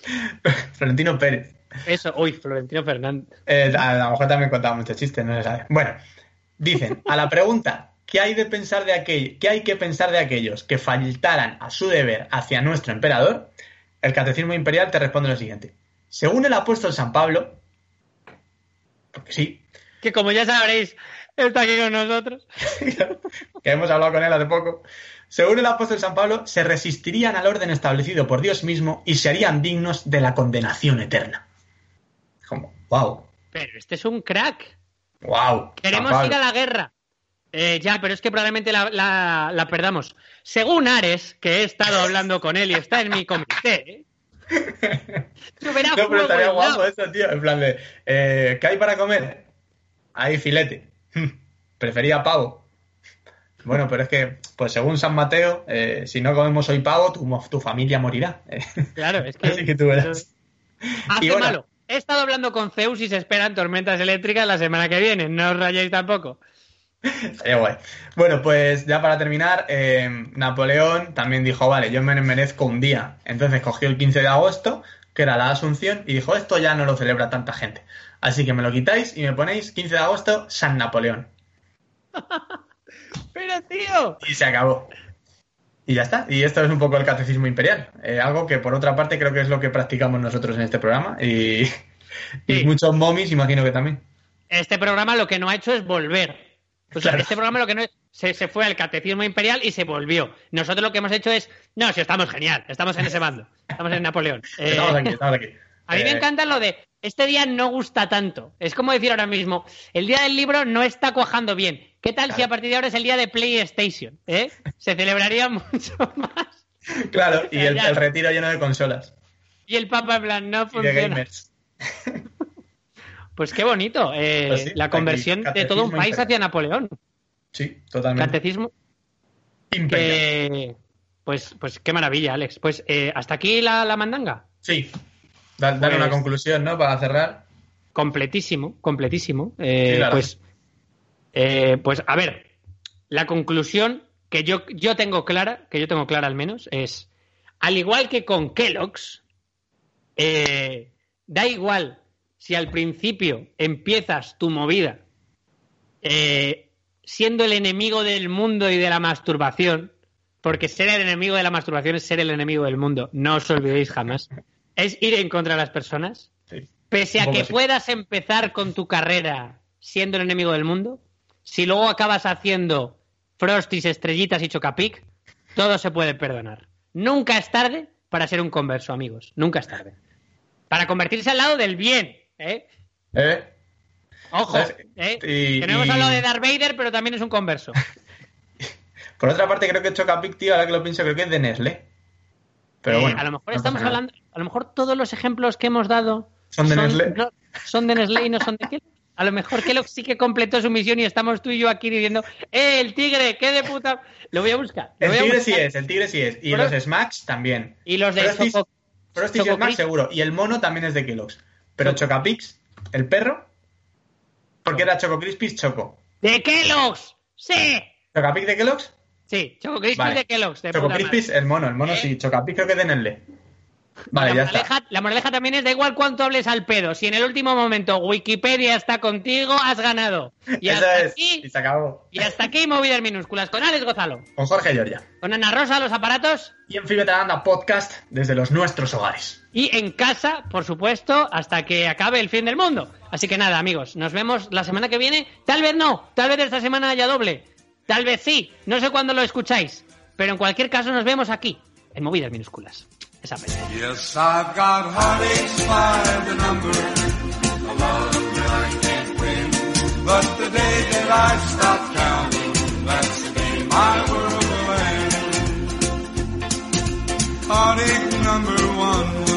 <laughs> Florentino Pérez. eso, uy, Florentino Fernández. Eh, a, a lo mejor también contaba muchos chistes, no se sabe. Bueno, dicen, a la pregunta, ¿qué hay de pensar de aquel, qué hay que pensar de aquellos que faltaran a su deber hacia nuestro emperador? El catecismo imperial te responde lo siguiente. Según el apóstol San Pablo, porque sí, Que como ya sabréis, está aquí con nosotros. <laughs> que hemos hablado con él hace poco, según el apóstol San Pablo, se resistirían al orden establecido por Dios mismo y se harían dignos de la condenación eterna. Como, wow, Pero este es un crack. wow. Queremos ir a la guerra. Eh, ya, pero es que probablemente la, la- la perdamos. Según Ares, que he estado <laughs> hablando con él y está en mi comité, ¿eh? No, pero estaría guapo eso, tío. En plan de, eh, ¿qué hay para comer? Hay filete. <laughs> Prefería pavo. Bueno, pero es que, pues según San Mateo, eh, si no comemos hoy pavo, tu, tu familia morirá. <laughs> Claro, es que. Así que tú verás. Hace Y bueno. malo. He estado hablando con Zeus y se esperan tormentas eléctricas la semana que viene. No os rayéis tampoco. Guay. Bueno, pues ya para terminar, eh, Napoleón también dijo, vale, yo me merezco un día. Entonces cogió el 15 de agosto, que era la Asunción, y dijo, esto ya no lo celebra tanta gente. Así que me lo quitáis y me ponéis 15 de agosto, San Napoleón. <laughs> Tío. Y se acabó. Y ya está. Y esto es un poco el catecismo imperial. Eh, algo que por otra parte creo que es lo que practicamos nosotros en este programa. Y, <laughs> muchos momis imagino que también. Este programa lo que no ha hecho es volver. O sea, Claro. este programa lo que no es. Se, se fue al catecismo imperial y se volvió. Nosotros lo que hemos hecho es. No, si estamos genial. Estamos en ese bando. Estamos en Napoleón. Eh, <laughs> Estamos aquí, estamos aquí. A mí me Eh, encanta lo de este día no gusta tanto. Es como decir ahora mismo, el día del libro no está cuajando bien. ¿Qué tal si Claro. a partir de ahora es el día de PlayStation? ¿eh? Se celebraría <laughs> mucho más. Claro, y el, retiro lleno de consolas. Y el Papa en plan, no Y de funciona. gamers. <laughs> Pues qué bonito. eh, Pues sí, la conversión de todo un país imperial. hacia Napoleón. Sí, totalmente. Catecismo. Imperial. Que... Pues, pues qué maravilla, Alex. Pues eh, hasta aquí la, la mandanga. Sí. Da- Dar Pues- una conclusión, ¿no? Para cerrar. Completísimo, completísimo. Eh, Sí, verdad. pues, eh, pues, a ver, la conclusión que yo, yo tengo clara, que yo tengo clara al menos, es, al igual que con Kellogg's, eh, da igual si al principio empiezas tu movida eh, siendo el enemigo del mundo y de la masturbación, porque ser el enemigo de la masturbación es ser el enemigo del mundo, no os olvidéis jamás, es ir en contra de las personas. Sí. Pese a que puedas empezar con tu carrera siendo el enemigo del mundo, si luego acabas haciendo Frosties, estrellitas y chocapic, todo se puede perdonar. Nunca es tarde para ser un converso, amigos. Nunca es tarde. Para convertirse al lado del bien, ¿eh? ¿Eh? Ojo. ¿eh? Y- que no hemos y- hablado de Darth Vader, pero también es un converso. <laughs> Por otra parte, creo que Chocapic, tío, ahora que lo pienso, creo que es de Nestlé. Pero Eh, bueno. a lo mejor no estamos hablando, a lo mejor todos los ejemplos que hemos dado Son de Nestlé. no- son de Nestlé y no son de Kellogg. A lo mejor Kellogg sí que completó su misión y estamos tú y yo aquí diciendo, ¡eh, el tigre, qué de puta! Lo voy a buscar. El tigre sí es, el tigre sí es. Y Pero- los Smacks también. Y los de Frosties- Choco- Frosties y Choco Smacks Crisp. seguro. Y el mono también es de Kellogg's. Pero. Chocapix, el perro, porque era Choco Crispies Choco. ¡De Kellogg's! ¡Sí! ¿Chocapix de Kellogg's? Sí, Choco Crispy Vale. de Kellogg's. De Choco. Crispies, el mono, el mono ¿Eh? sí. Chocapix creo que de Nestlé. Vale, la, ya está. moraleja, la moraleja también es da igual cuánto hables al pedo. Si en el último momento Wikipedia está contigo, has ganado. Y Eso hasta es. aquí, Y se acabó. y hasta aquí movidas minúsculas. Con Alex Gozalo. Con Jorge Giorgia. Con Ana Rosa, los aparatos. Y en Fibetalanda Podcast desde los nuestros hogares. Y en casa, por supuesto, hasta que acabe el fin del mundo. Así que nada, amigos, nos vemos la semana que viene. Tal vez no, tal vez esta semana haya doble. Tal vez sí, no sé cuándo lo escucháis. Pero en cualquier caso nos vemos aquí, en movidas minúsculas. esa peli. Yes, I've got heartaches by the number, a lot of them I can't win, but the day that I stop counting, that's the day my world will end. Heartache number one.